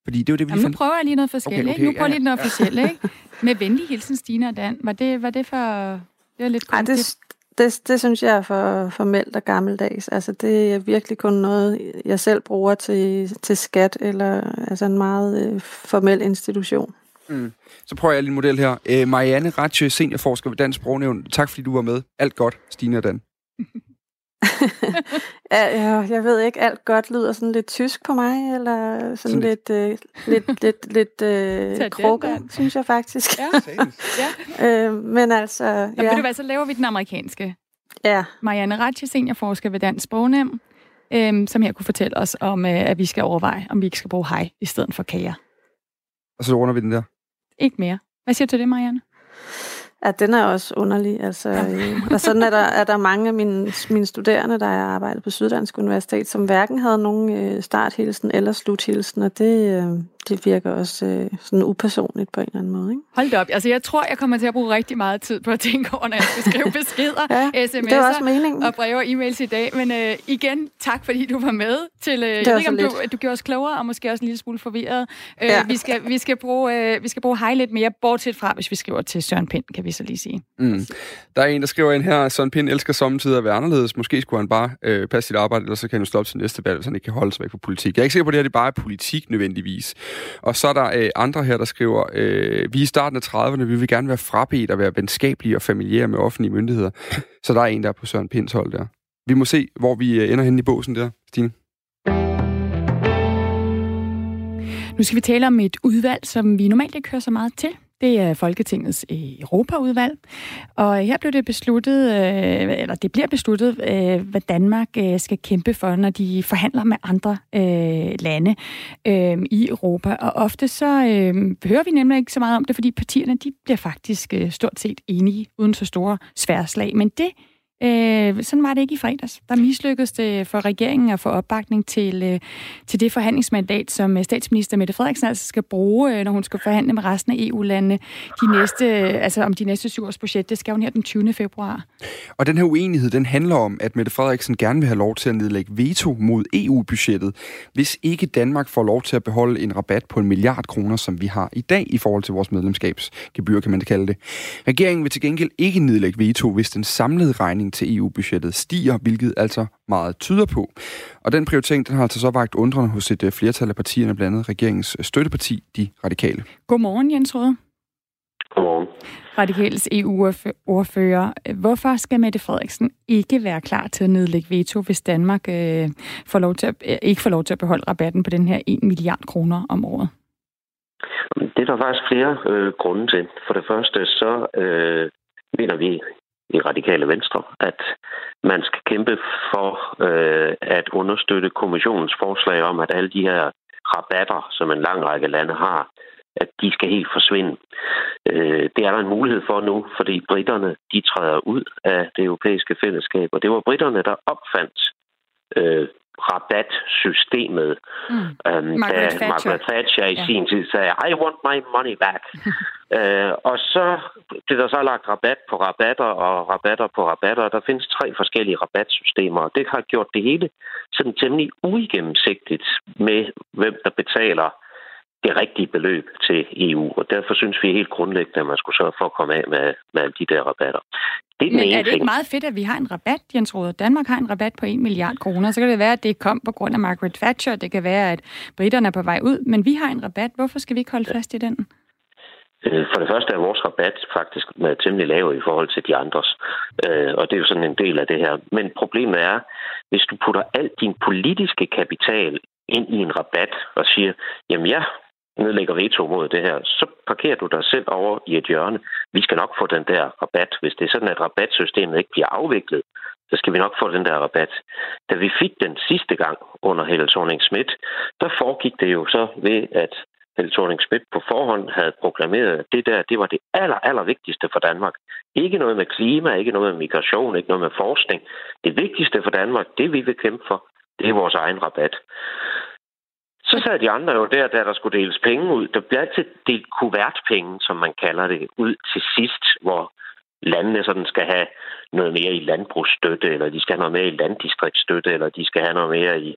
Fordi det var det, vi Jamen, nu fandt. prøver jeg lige noget forskelligt. Okay, ikke? Nu okay, prøver jeg ja, lige noget ja. officielle, ikke? (laughs) Med venlig hilsen, Stine og Dan. Var det, var det for... Det var lidt Ej, det, det, det synes jeg er for formelt og gammeldags. Altså, det er virkelig kun noget, jeg selv bruger til, til skat, eller altså en meget øh, formel institution. Mm. Så prøver jeg lige en model her. Øh, Marianne Ratche, seniorforsker ved Dansk Sprognævn. Tak fordi du var med. Alt godt, Stine og Dan. (laughs) (laughs) Ja, ja, jeg ved ikke, alt godt lyder sådan lidt tysk på mig, eller sådan, Sådan lidt, øh, lidt, lidt, lidt øh, den, krukke, Dan. synes jeg faktisk. Ja, (laughs) ja. Øh, men altså, Ja. Ved ja, du hvad, så laver vi den amerikanske. ja, Marianne Ratche, seniorforsker ved Dansk Sprognævn, øhm, som her kunne fortælle os om, øh, at vi skal overveje, om vi ikke skal bruge hej i stedet for kager. Og så runder vi den der. Ikke mere. Hvad siger du til det, Marianne? Ja, den er også underlig. Altså, øh, og sådan er der, er der mange af mine, mine studerende, der har arbejdet på Syddansk Universitet, som hverken havde nogen øh, starthilsen eller sluthilsen, og det, øh, det virker også øh, sådan upersonligt på en eller anden måde. Ikke? Hold da op. Altså, jeg tror, jeg kommer til at bruge rigtig meget tid på at tænke over, når jeg skal skrive (laughs) beskeder, Ja, sms'er og breve og e-mails i dag. Men øh, igen, tak fordi du var med til... Øh, jeg var ved ikke, så om du, lidt. du gjorde os klogere, og måske også en lille smule forvirret. Øh, Ja. vi, skal, vi, skal bruge, øh, vi skal bruge hej lidt mere, bortset fra, hvis vi skriver til Søren Pind, kan vi så lige sige. Mm. Der er en, der skriver ind her, Søren Pind elsker samtidig at være anderledes. Måske skulle han bare øh, passe sit arbejde, eller så kan han jo op til næste valg, hvis han ikke kan holde sig væk fra politik. Jeg er ikke sikker på, at det her det bare er politik nødvendigvis. Og så er der øh, andre her, der skriver, øh, vi er i starten af 30'erne, vi vil gerne være frabedt og være venskabelige og familiære med offentlige myndigheder. (laughs) Så der er en, der er på Søren Pinds hold der. Vi må se, hvor vi øh, ender henne i båsen der, Stine. Nu skal vi tale om et udvalg, som vi normalt ikke hører så meget til. Det er Folketingets øh, Europaudvalg. Og her blev det besluttet, øh, eller det bliver besluttet, øh, hvad Danmark skal kæmpe for, når de forhandler med andre lande i Europa. Og ofte så hører vi nemlig ikke så meget om det, fordi partierne de bliver faktisk stort set enige, uden så store sværslag. Men det Øh, sådan var det ikke i fredags. Der mislykkedes det for regeringen at få opbakning til, øh, til det forhandlingsmandat, som øh, statsminister Mette Frederiksen altså skal bruge, øh, når hun skal forhandle med resten af EU-landene de næste, øh, altså om de næste syv års budget. Det skal hun her den 20. februar. Og den her uenighed, den handler om, at Mette Frederiksen gerne vil have lov til at nedlægge veto mod EU-budgettet, hvis ikke Danmark får lov til at beholde en rabat på en milliard kroner, som vi har i dag i forhold til vores medlemskabsgebyr, kan man det kalde det. Regeringen vil til gengæld ikke nedlægge veto, hvis den samlede regning til EU-budgettet stiger, hvilket altså meget tyder på. Og den prioritering, den har altså så vagt undrende hos et øh, flertal af partierne, blandt andet regeringens øh, støtteparti, de radikale. Godmorgen, Jens Røde. Godmorgen. Radikales EU-ordfører. Hvorfor skal Mette Frederiksen ikke være klar til at nedlægge veto, hvis Danmark øh, får lov til at, øh, ikke får lov til at beholde rabatten på den her 1 milliard kroner om året? Det er der faktisk flere øh, grunde til. For det første, så øh, mener vi i Radikale Venstre, at man skal kæmpe for øh, at understøtte kommissionens forslag om, at alle de her rabatter, som en lang række lande har, at de skal helt forsvinde. Øh, det er der en mulighed for nu, fordi britterne de træder ud af det europæiske fællesskab, og det var britterne, der opfandt øh, rabatsystemet, Mm. øhm, Margaret da Thatcher. Margaret Thatcher i Ja. sin tid sagde, I want my money back. (laughs) øh, og så blev der så lagt rabat på rabatter og rabatter på rabatter, og der findes tre forskellige rabatsystemer, og det har gjort det hele sådan temmelig uigennemsigtigt med, hvem der betaler det rigtige beløb til EU, og derfor synes vi helt grundlæggende, at man skulle sørge for at komme af med, med alle de der rabatter. Det er Men er det ting. ikke meget fedt, at vi har en rabat, Jens Rode? Danmark har en rabat på 1 milliard kroner. Så kan det være, at det kom på grund af Margaret Thatcher. Det kan være, at britterne er på vej ud. Men vi har en rabat. Hvorfor skal vi ikke holde fast i den? Øh, For det første er vores rabat faktisk med temmelig lav i forhold til de andres. Øh, Og det er jo sådan en del af det her. Men problemet er, hvis du putter al din politiske kapital ind i en rabat og siger, jamen jeg nedlægger veto mod det her, så parkerer du dig selv over i et hjørne. Vi skal nok få den der rabat. Hvis det er sådan, at rabatsystemet ikke bliver afviklet, så skal vi nok få den der rabat. Da vi fik den sidste gang under Helle thorning Schmidt, der foregik det jo så ved, at Helle thorning Schmidt på forhånd havde proklameret, at det der, det var det aller, aller vigtigste for Danmark. Ikke noget med klima, ikke noget med migration, ikke noget med forskning. Det vigtigste for Danmark, det vi vil kæmpe for, det er vores egen rabat. Så sad de andre jo der, da der skulle deles penge ud. Der blev altid delt kuvertpenge, som man kalder det, ud til sidst, hvor landene sådan skal have noget mere i landbrugsstøtte, eller de skal have noget mere i landdistriktsstøtte, eller de skal have noget mere i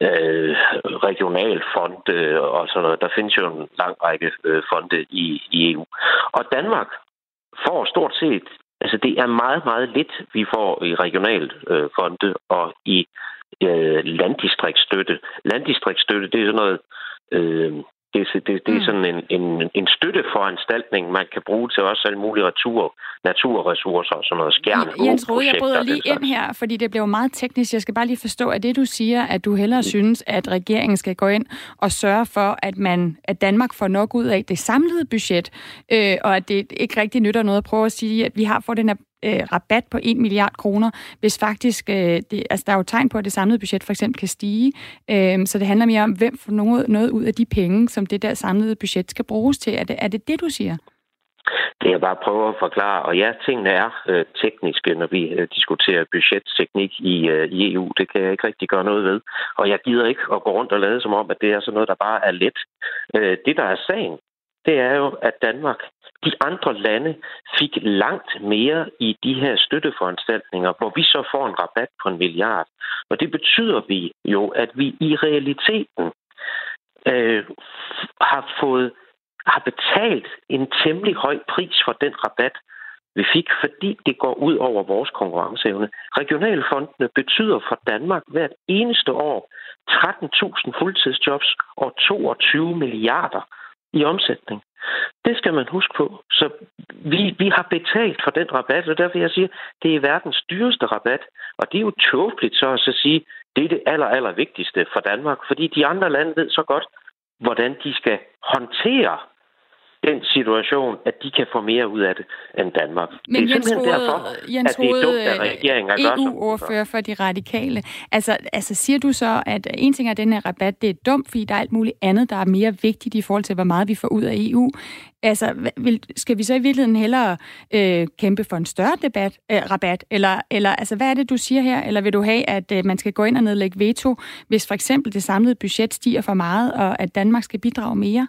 øh, regionalfonde og sådan noget. Der findes jo en lang række øh, fonde i, i EU. Og Danmark får stort set, altså det er meget, meget lidt, vi får i regionalfonde øh, og i øh, landdistriktsstøtte. Landdistriktsstøtte, det er sådan noget øh, det, det, det er mm. sådan en, en, en støtteforanstaltning, man kan bruge til også alle mulige retur, naturressourcer og sådan noget skærm. Jens Rode, jeg bryder lige ind her, fordi det bliver meget teknisk. Jeg skal bare lige forstå, at det du siger, at du hellere mm. synes, at regeringen skal gå ind og sørge for, at, man, at Danmark får nok ud af det samlede budget, øh, og at det ikke rigtig nytter noget at prøve at sige, at vi har fået den her øh, rabat på 1 milliard kroner, hvis faktisk, øh, det, altså der er jo tegn på, at det samlede budget for eksempel kan stige. Øh, så det handler mere om, hvem får noget, noget ud af de penge, som det der samlede budget skal bruges til. Er det er det, det, du siger? Det jeg bare prøver at forklare. Og ja, tingene er øh, tekniske, når vi øh, diskuterer budgetteknik i, øh, i EU. Det kan jeg ikke rigtig gøre noget ved. Og jeg gider ikke at gå rundt og lade som om, at det er sådan noget, der bare er let. Øh, det, der er sagen, det er jo, at Danmark, de andre lande, fik langt mere i de her støtteforanstaltninger, hvor vi så får en rabat på en milliard. Og det betyder vi jo, at vi i realiteten øh, har fået har betalt en temmelig høj pris for den rabat, vi fik, fordi det går ud over vores konkurrenceevne. Regionalfondene betyder for Danmark hvert eneste år 13.000 fuldtidsjobs og 22 milliarder i omsætning. Det skal man huske på. Så vi, vi har betalt for den rabat, og derfor jeg siger, det er verdens dyreste rabat. Og det er jo tåbeligt så at så sige, det er det aller, aller vigtigste for Danmark, fordi de andre lande ved så godt, hvordan de skal håndtere den situation, at de kan få mere ud af det end Danmark. Men det er Jens Rode, derfor, Jens at det er dumt regeringen at gøre EU-ordfører for de radikale. Altså, altså siger du så, at en ting er den her rabat, det er dumt, fordi der er alt muligt andet, der er mere vigtigt i forhold til, hvor meget vi får ud af EU. Altså, vil, skal vi så i virkeligheden hellere øh, kæmpe for en større debat, øh, rabat? Eller, eller altså, hvad er det, du siger her? Eller vil du have, at øh, man skal gå ind og nedlægge veto, hvis for eksempel det samlede budget stiger for meget, og at Danmark skal bidrage mere?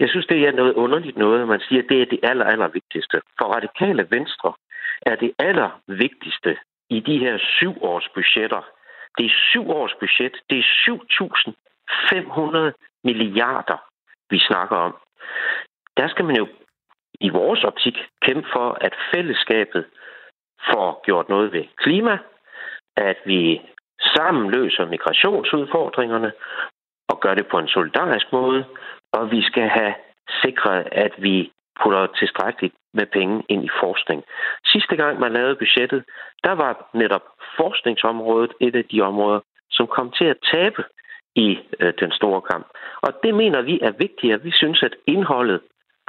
Jeg synes, det er noget underligt noget, at man siger, at det er det aller, aller vigtigste. For radikale venstre er det aller vigtigste i de her syv års budgetter. Det er syv års budget. Det er 7.500 milliarder, vi snakker om. Der skal man jo i vores optik kæmpe for, at fællesskabet får gjort noget ved klima, at vi sammen løser migrationsudfordringerne og gør det på en solidarisk måde, og vi skal have sikret, at vi putter tilstrækkeligt med penge ind i forskning. Sidste gang man lavede budgettet, der var netop forskningsområdet et af de områder, som kom til at tabe i øh, den store kamp. Og det mener vi er vigtigere. Vi synes, at indholdet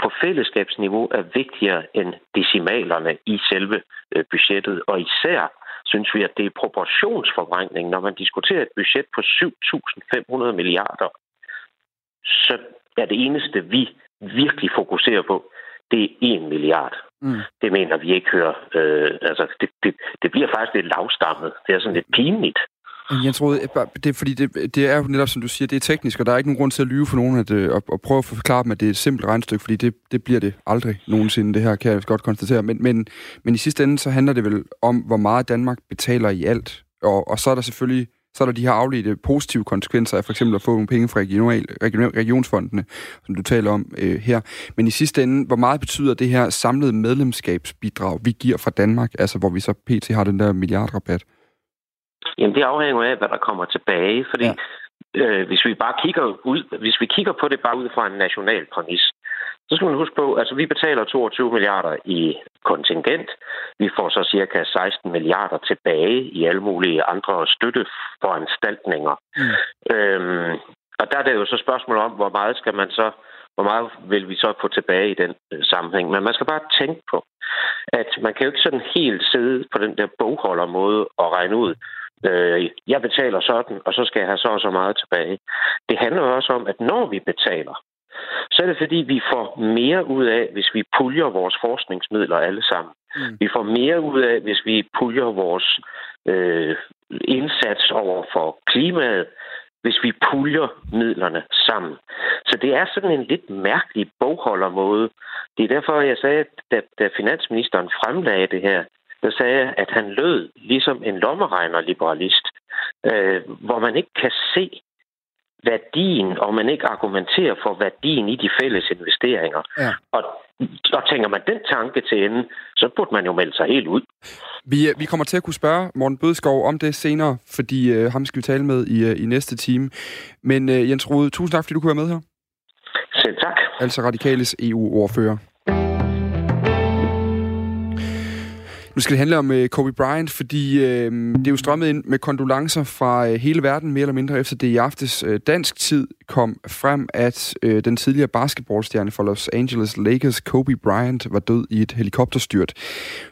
på fællesskabsniveau er vigtigere end decimalerne i selve øh, budgettet. Og især synes vi, at det er proportionsforvrængning, når man diskuterer et budget på 7.500 milliarder. Så er det eneste, vi virkelig fokuserer på, det er 1 milliard. Mm. Det mener vi ikke hører. Øh, altså, det, det, det bliver faktisk lidt lavstammet. Det er sådan lidt pinligt. Jens Rode, det er fordi, det, det er jo netop, som du siger, det er teknisk, og der er ikke nogen grund til at lyve for nogen at, at, at prøve at forklare dem, at det er et simpelt regnstykke, fordi det, det bliver det aldrig nogensinde, det her kan jeg godt konstatere. Men, men, men i sidste ende, så handler det vel om, hvor meget Danmark betaler i alt. Og, og så er der selvfølgelig så er der de her afledte positive konsekvenser af for eksempel at få nogle penge fra regional, regional, regionsfondene, som du taler om øh, her. Men i sidste ende, hvor meget betyder det her samlede medlemskabsbidrag, vi giver fra Danmark, altså hvor vi så pt. har den der milliardrabat? Jamen det afhænger af, hvad der kommer tilbage, fordi ja. øh, hvis vi bare kigger ud, hvis vi kigger på det bare ud fra en national præmis, så skal man huske på, altså vi betaler 22 milliarder i kontingent. Vi får så cirka 16 milliarder tilbage i alle mulige andre støtteforanstaltninger. Mm. Øhm, og der er det jo så spørgsmål om, hvor meget skal man så hvor meget vil vi så få tilbage i den øh, sammenhæng. Men man skal bare tænke på, at man kan jo ikke sådan helt sidde på den der bogholdermåde og regne ud, øh, jeg betaler sådan, og så skal jeg have så og så meget tilbage. Det handler også om, at når vi betaler, så er det fordi, vi får mere ud af, hvis vi puljer vores forskningsmidler alle sammen. Mm. Vi får mere ud af, hvis vi puljer vores øh, indsats over for klimaet, hvis vi puljer midlerne sammen. Så det er sådan en lidt mærkelig bogholdermåde. Det er derfor, jeg sagde, da, da finansministeren fremlagde det her, der sagde jeg, at han lød ligesom en lommeregner-liberalist, øh, hvor man ikke kan se værdien, og man ikke argumenterer for værdien i de fælles investeringer. Ja. Og, og tænker man den tanke til ende, så burde man jo melde sig helt ud. Vi, øh, vi kommer til at kunne spørge Morten Bødskov om det senere, fordi øh, ham skal vi tale med i, øh, i næste time. Men øh, Jens Rode, tusind tak, fordi du kunne være med her. Selv tak. Altså Radikales EU-ordfører. Nu skal det handle om øh, Kobe Bryant, fordi øh, det er jo strømmet ind med kondolencer fra øh, hele verden, mere eller mindre efter det i aftes øh, dansk tid kom frem, at øh, den tidligere basketballstjerne for Los Angeles Lakers, Kobe Bryant, var død i et helikopterstyrt.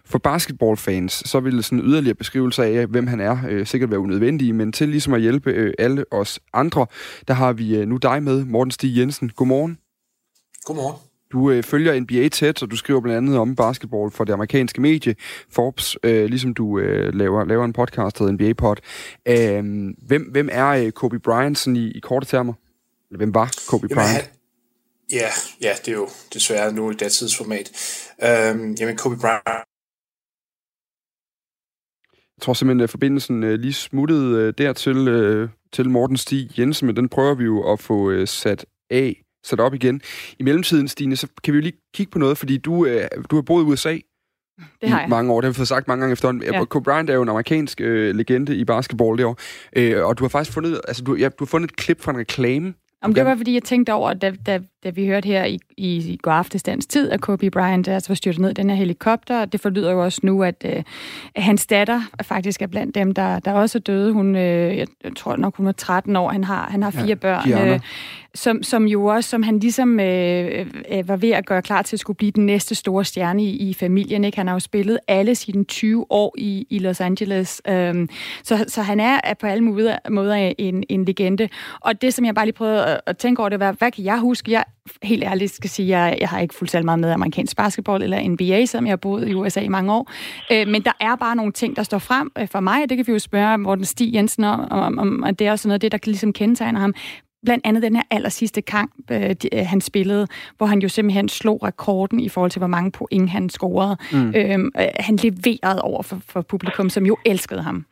For basketballfans, så ville sådan yderligere beskrivelse af, hvem han er, øh, sikkert være unødvendige, men til ligesom at hjælpe øh, alle os andre, der har vi øh, nu dig med, Morten Stig Jensen. Godmorgen. Godmorgen. Du øh, følger NBA tæt, og du skriver blandt andet om basketball for det amerikanske medie Forbes, øh, ligesom du øh, laver, laver en podcast, der NBA Pod. Øh, hvem, hvem er øh, Kobe Bryant sådan i, i korte termer? Eller hvem var Kobe jamen, Bryant? Han, ja, ja, det er jo desværre nu i datidsformat. Øh, jamen, Kobe Bryant jeg tror simpelthen, at forbindelsen øh, lige smuttede øh, dertil øh, til Morten Stig Jensen, men den prøver vi jo at få øh, sat af sat op igen. I mellemtiden, Stine, så kan vi jo lige kigge på noget, fordi du, øh, du har boet i USA det har jeg. mange år. Det har vi fået sagt mange gange efterhånden. Ja. Kobe Bryant er jo en amerikansk øh, legende i basketball det år. Øh, og du har faktisk fundet, altså du, ja, du har fundet et klip fra en reklame. Om det var, fordi jeg tænkte over, da, da, da vi hørte her i, i, i går aftesdagens tid, at Kobe Bryant altså var styrtet ned i den her helikopter. Det forlyder jo også nu, at, øh, at hans datter faktisk er blandt dem, der, der også er døde. Hun, øh, jeg tror nok, hun var 13 år. Han har, han har fire ja, børn. Øh, som, som jo også, som han ligesom øh, øh, var ved at gøre klar til at skulle blive den næste store stjerne i, i familien. Ikke? Han har jo spillet alle sine 20 år i, i Los Angeles. Øh, så, så han er, er på alle måder, måder en, en legende. Og det, som jeg bare lige prøvede at, at tænke over, det var, hvad kan jeg huske? Jeg helt ærligt skal sige, at jeg, jeg har ikke fulgt særlig meget med amerikansk basketball eller NBA, som jeg har boet i USA i mange år. Øh, men der er bare nogle ting, der står frem øh, for mig, og det kan vi jo spørge Morten Stig Jensen om, om, om og det er også noget af det, der ligesom kendetegner ham. Blandt andet den her aller sidste kamp, øh, de, øh, han spillede, hvor han jo simpelthen slog rekorden i forhold til, hvor mange point han scorede. Mm. Øhm, øh, han leverede over for, for publikum, som jo elskede ham.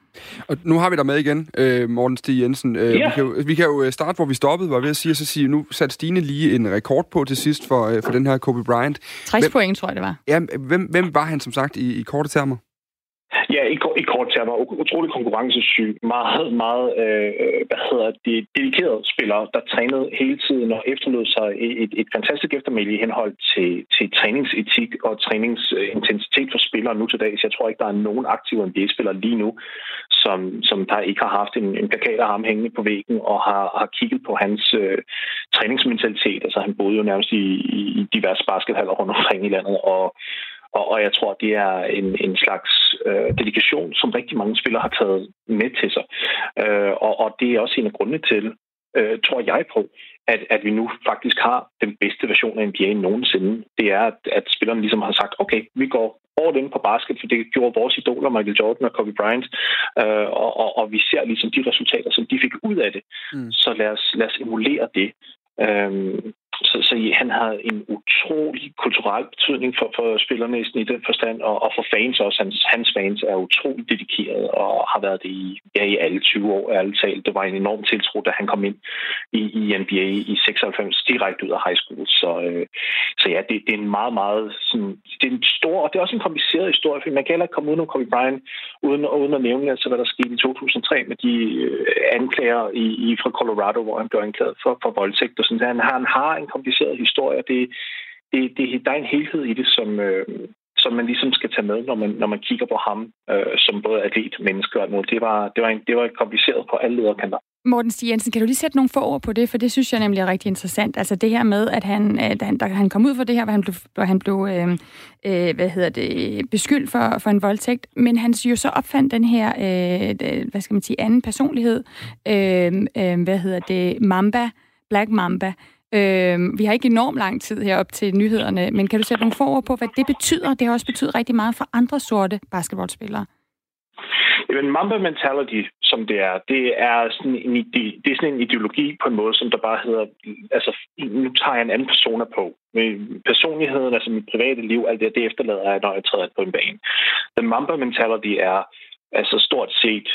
Og nu har vi dig med igen, øh, Morten Stig Jensen. Øh, ja. vi, kan jo, vi kan jo øh, starte, hvor vi stoppede, var ved at sige, så sige, nu satte Stine lige en rekord på til sidst for, øh, for den her Kobe Bryant. 60 hvem, point, tror jeg, det var. Ja, hvem, hvem var han som sagt i, i korte termer? Ja, i, i kort termer. Utrolig konkurrencesyg. Meget, meget, øh, hvad hedder det, dedikerede spillere, der trænede hele tiden og efterlod sig et, et fantastisk eftermæle i henhold til, til træningsetik og træningsintensitet for spillere nu til dags. Jeg tror ikke, der er nogen aktive NBA-spillere lige nu, som, som der ikke har haft en, en plakat af ham hængende på væggen og har, har kigget på hans øh, træningsmentalitet. Altså han boede jo nærmest i, i diverse baskethaller rundt omkring i landet, og og, og jeg tror, det er en, en slags øh, dedikation, som rigtig mange spillere har taget med til sig. Øh, og, og det er også en af grundene til, øh, tror jeg på, at, at vi nu faktisk har den bedste version af NBA nogensinde. Det er, at, at spillerne ligesom har sagt, okay, vi går all in på basket, for det gjorde vores idoler, Michael Jordan og Kobe Bryant, øh, og, og, og vi ser ligesom de resultater, som de fik ud af det. Mm. Så lad os, lad os emulere det. Øhm, så, så han har en utrolig kulturel betydning for, for spillerne i den forstand, og, og for fans også. Hans, hans fans er utrolig dedikeret og har været det i, ja, i alle 20 år, ærligt talt. Det var en enorm tiltro, da han kom ind i, i NBA i 96, direkte ud af high school. Så, øh, så ja, det, det er en meget, meget sådan, det er en stor, og det er også en kompliceret historie, for man kan heller ikke komme uden om Kobe Bryant uden, uden at nævne, altså, hvad der skete i 2003 med de øh, anklager i, i fra Colorado, hvor han blev anklaget for, for voldtægt og sådan. Han, han har en kompliceret historie. Det, det, det, der er en helhed i det, som, øh, som man ligesom skal tage med, når man, når man kigger på ham øh, som både atlet, menneske og noget. Det var, det var, en, det var kompliceret på alle lederkanter. Morten Stig Jensen, kan du lige sætte nogle få ord på det, for det synes jeg nemlig er rigtig interessant. Altså det her med, at han, øh, da han, da han kom ud for det her, hvor han blev, hvor han blev øh, øh, hvad hedder det, beskyldt for, for en voldtægt, men han jo så opfandt den her, øh, øh hvad skal man sige, anden personlighed, øh, øh, hvad hedder det, Mamba, Black Mamba. Øh, vi har ikke enormt lang tid herop til nyhederne, men kan du sætte nogle forord på, hvad det betyder? Det har også betydet rigtig meget for andre sorte basketballspillere. Jamen, Mamba mentality, som det er, det er, sådan en, ide, det er sådan en ideologi på en måde, som der bare hedder, altså, nu tager jeg en anden persona på. Med personligheden, altså mit private liv, alt det, det efterlader jeg, når jeg træder på en bane. Den Mamba mentality er altså stort set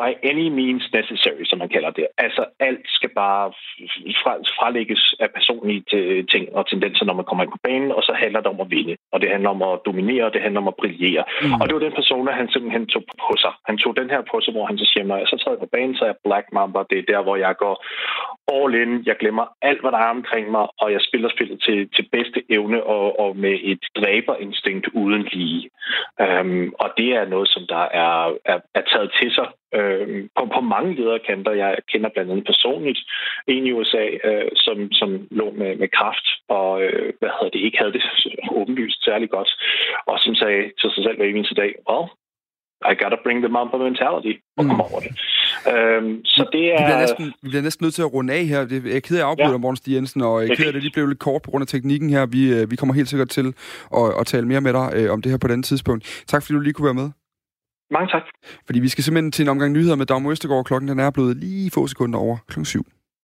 by any means necessary, som man kalder det. Altså alt skal bare fra, fralægges af personlige ting og tendenser, når man kommer ind på banen, og så handler det om at vinde. Og det handler om at dominere, og det handler om at brillere. Mm. Og det var den person, han simpelthen tog på sig. Han tog den her på sig, hvor han så siger, når jeg så træder på banen, så er jeg Black Mamba. Det er der, hvor jeg går all in. Jeg glemmer alt, hvad der er omkring mig, og jeg spiller spillet til, til bedste evne og, og med et dræberinstinkt uden lige. Um, og det er noget, som der er, er, er taget til sig øh, på, på mange lederkanter. Jeg kender blandt andet personligt en i USA, øh, som, som lå med, med kraft og øh, hvad hedder det, ikke havde det (laughs) åbenlyst særlig godt, og som sagde til sig selv hver eneste dag, well, I gotta bring the Mamba mentality og komme mm. over det. Øhm, så det er... Vi bliver, næsten, vi bliver næsten nødt til at runde af her. Jeg er ked af at afbryde ja. Morten Stig Jensen, og jeg er ked af, at det lige blev lidt kort på grund af teknikken her. Vi, øh, vi kommer helt sikkert til at, at tale mere med dig øh, om det her på den tidspunkt. Tak fordi du lige kunne være med. Mange tak. Fordi vi skal simpelthen til en omgang nyheder med Dagmar Østegård. Klokken den er blevet lige få sekunder over klokken 7.